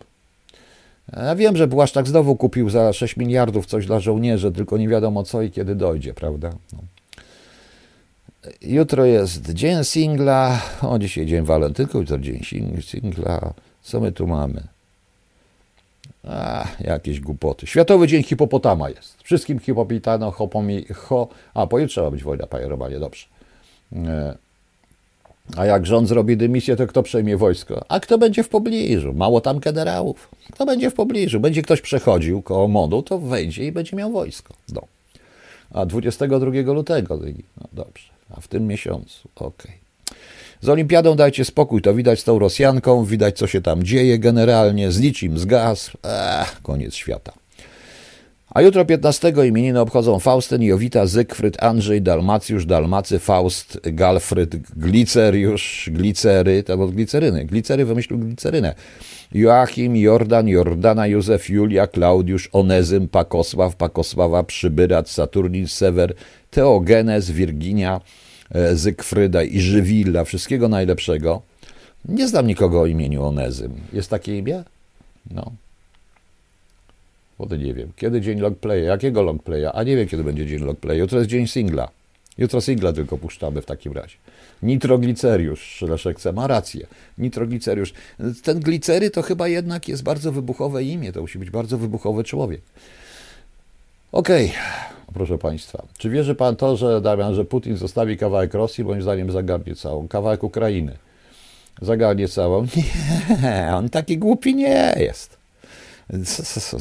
Ja wiem, że Błaszczak znowu kupił za 6 miliardów coś dla żołnierzy, tylko nie wiadomo co i kiedy dojdzie, prawda? No. Jutro jest dzień singla, o dzisiaj dzień walentynku, jutro dzień sing- singla. Co my tu mamy? A, jakieś głupoty. Światowy Dzień Hipopotama jest. Wszystkim hipopitano, hopomi, ho... A, pojutrze ma być wojna pajerowa, dobrze. E, A jak rząd zrobi dymisję, to kto przejmie wojsko? A kto będzie w pobliżu? Mało tam generałów. Kto będzie w pobliżu? Będzie ktoś przechodził koło modu, to wejdzie i będzie miał wojsko. No. A 22 lutego, no dobrze, a w tym miesiącu, okej. Z olimpiadą dajcie spokój, to widać z tą Rosjanką, widać co się tam dzieje generalnie, z liczim zgasł, Ech, koniec świata. A jutro 15 imieniny obchodzą Faustyn, Jowita, Zygfryd, Andrzej, Dalmacjusz, Dalmacy, Faust, Galfryd, Gliceriusz, Glicery, to od gliceryny, Glicery wymyślił glicerynę. Joachim, Jordan, Jordana, Józef, Julia, Klaudiusz, Onezym, Pakosław, Pakosława, Przybyrat, Saturnin, Sewer, Teogenes, Wirginia, Zygfryda i Żywilla. Wszystkiego najlepszego. Nie znam nikogo o imieniu Onezym. Jest takie imię? No. Bo nie wiem. Kiedy dzień longplaya? Jakiego longplaya? A nie wiem, kiedy będzie dzień longplaya. Jutro jest dzień singla. Jutro singla tylko puszczamy w takim razie. Nitrogliceriusz, Leszek C. ma rację. Nitrogliceriusz. Ten glicery to chyba jednak jest bardzo wybuchowe imię. To musi być bardzo wybuchowy człowiek. Okej, proszę Państwa. Czy wierzy Pan to, że Damian, że Putin zostawi kawałek Rosji? Moim zdaniem zagarnie całą. Kawałek Ukrainy. Zagarnie całą. Nie, on taki głupi nie jest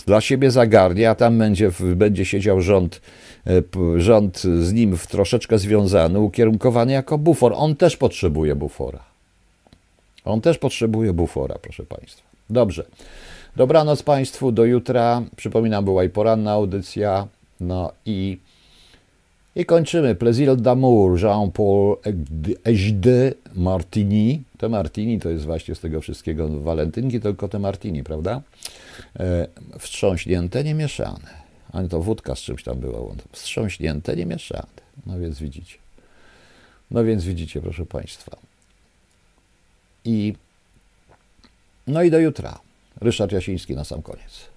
dla siebie zagarnie, a tam będzie, będzie siedział rząd, e, rząd z nim w troszeczkę związany, ukierunkowany jako bufor. On też potrzebuje bufora. On też potrzebuje bufora, proszę Państwa. Dobrze. Dobranoc Państwu, do jutra. Przypominam, była i poranna audycja. No i, i kończymy. Plaisir d'amour, Jean-Paul H.D. Martini. Te Martini to jest właśnie z tego wszystkiego walentynki, tylko te Martini, prawda? E, wstrząśnięte, nie mieszane. A to wódka z czymś tam była. Wstrząśnięte, nie mieszane. No więc widzicie. No więc widzicie, proszę Państwa. I no i do jutra. Ryszard Jasiński na sam koniec.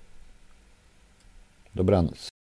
Dobranoc.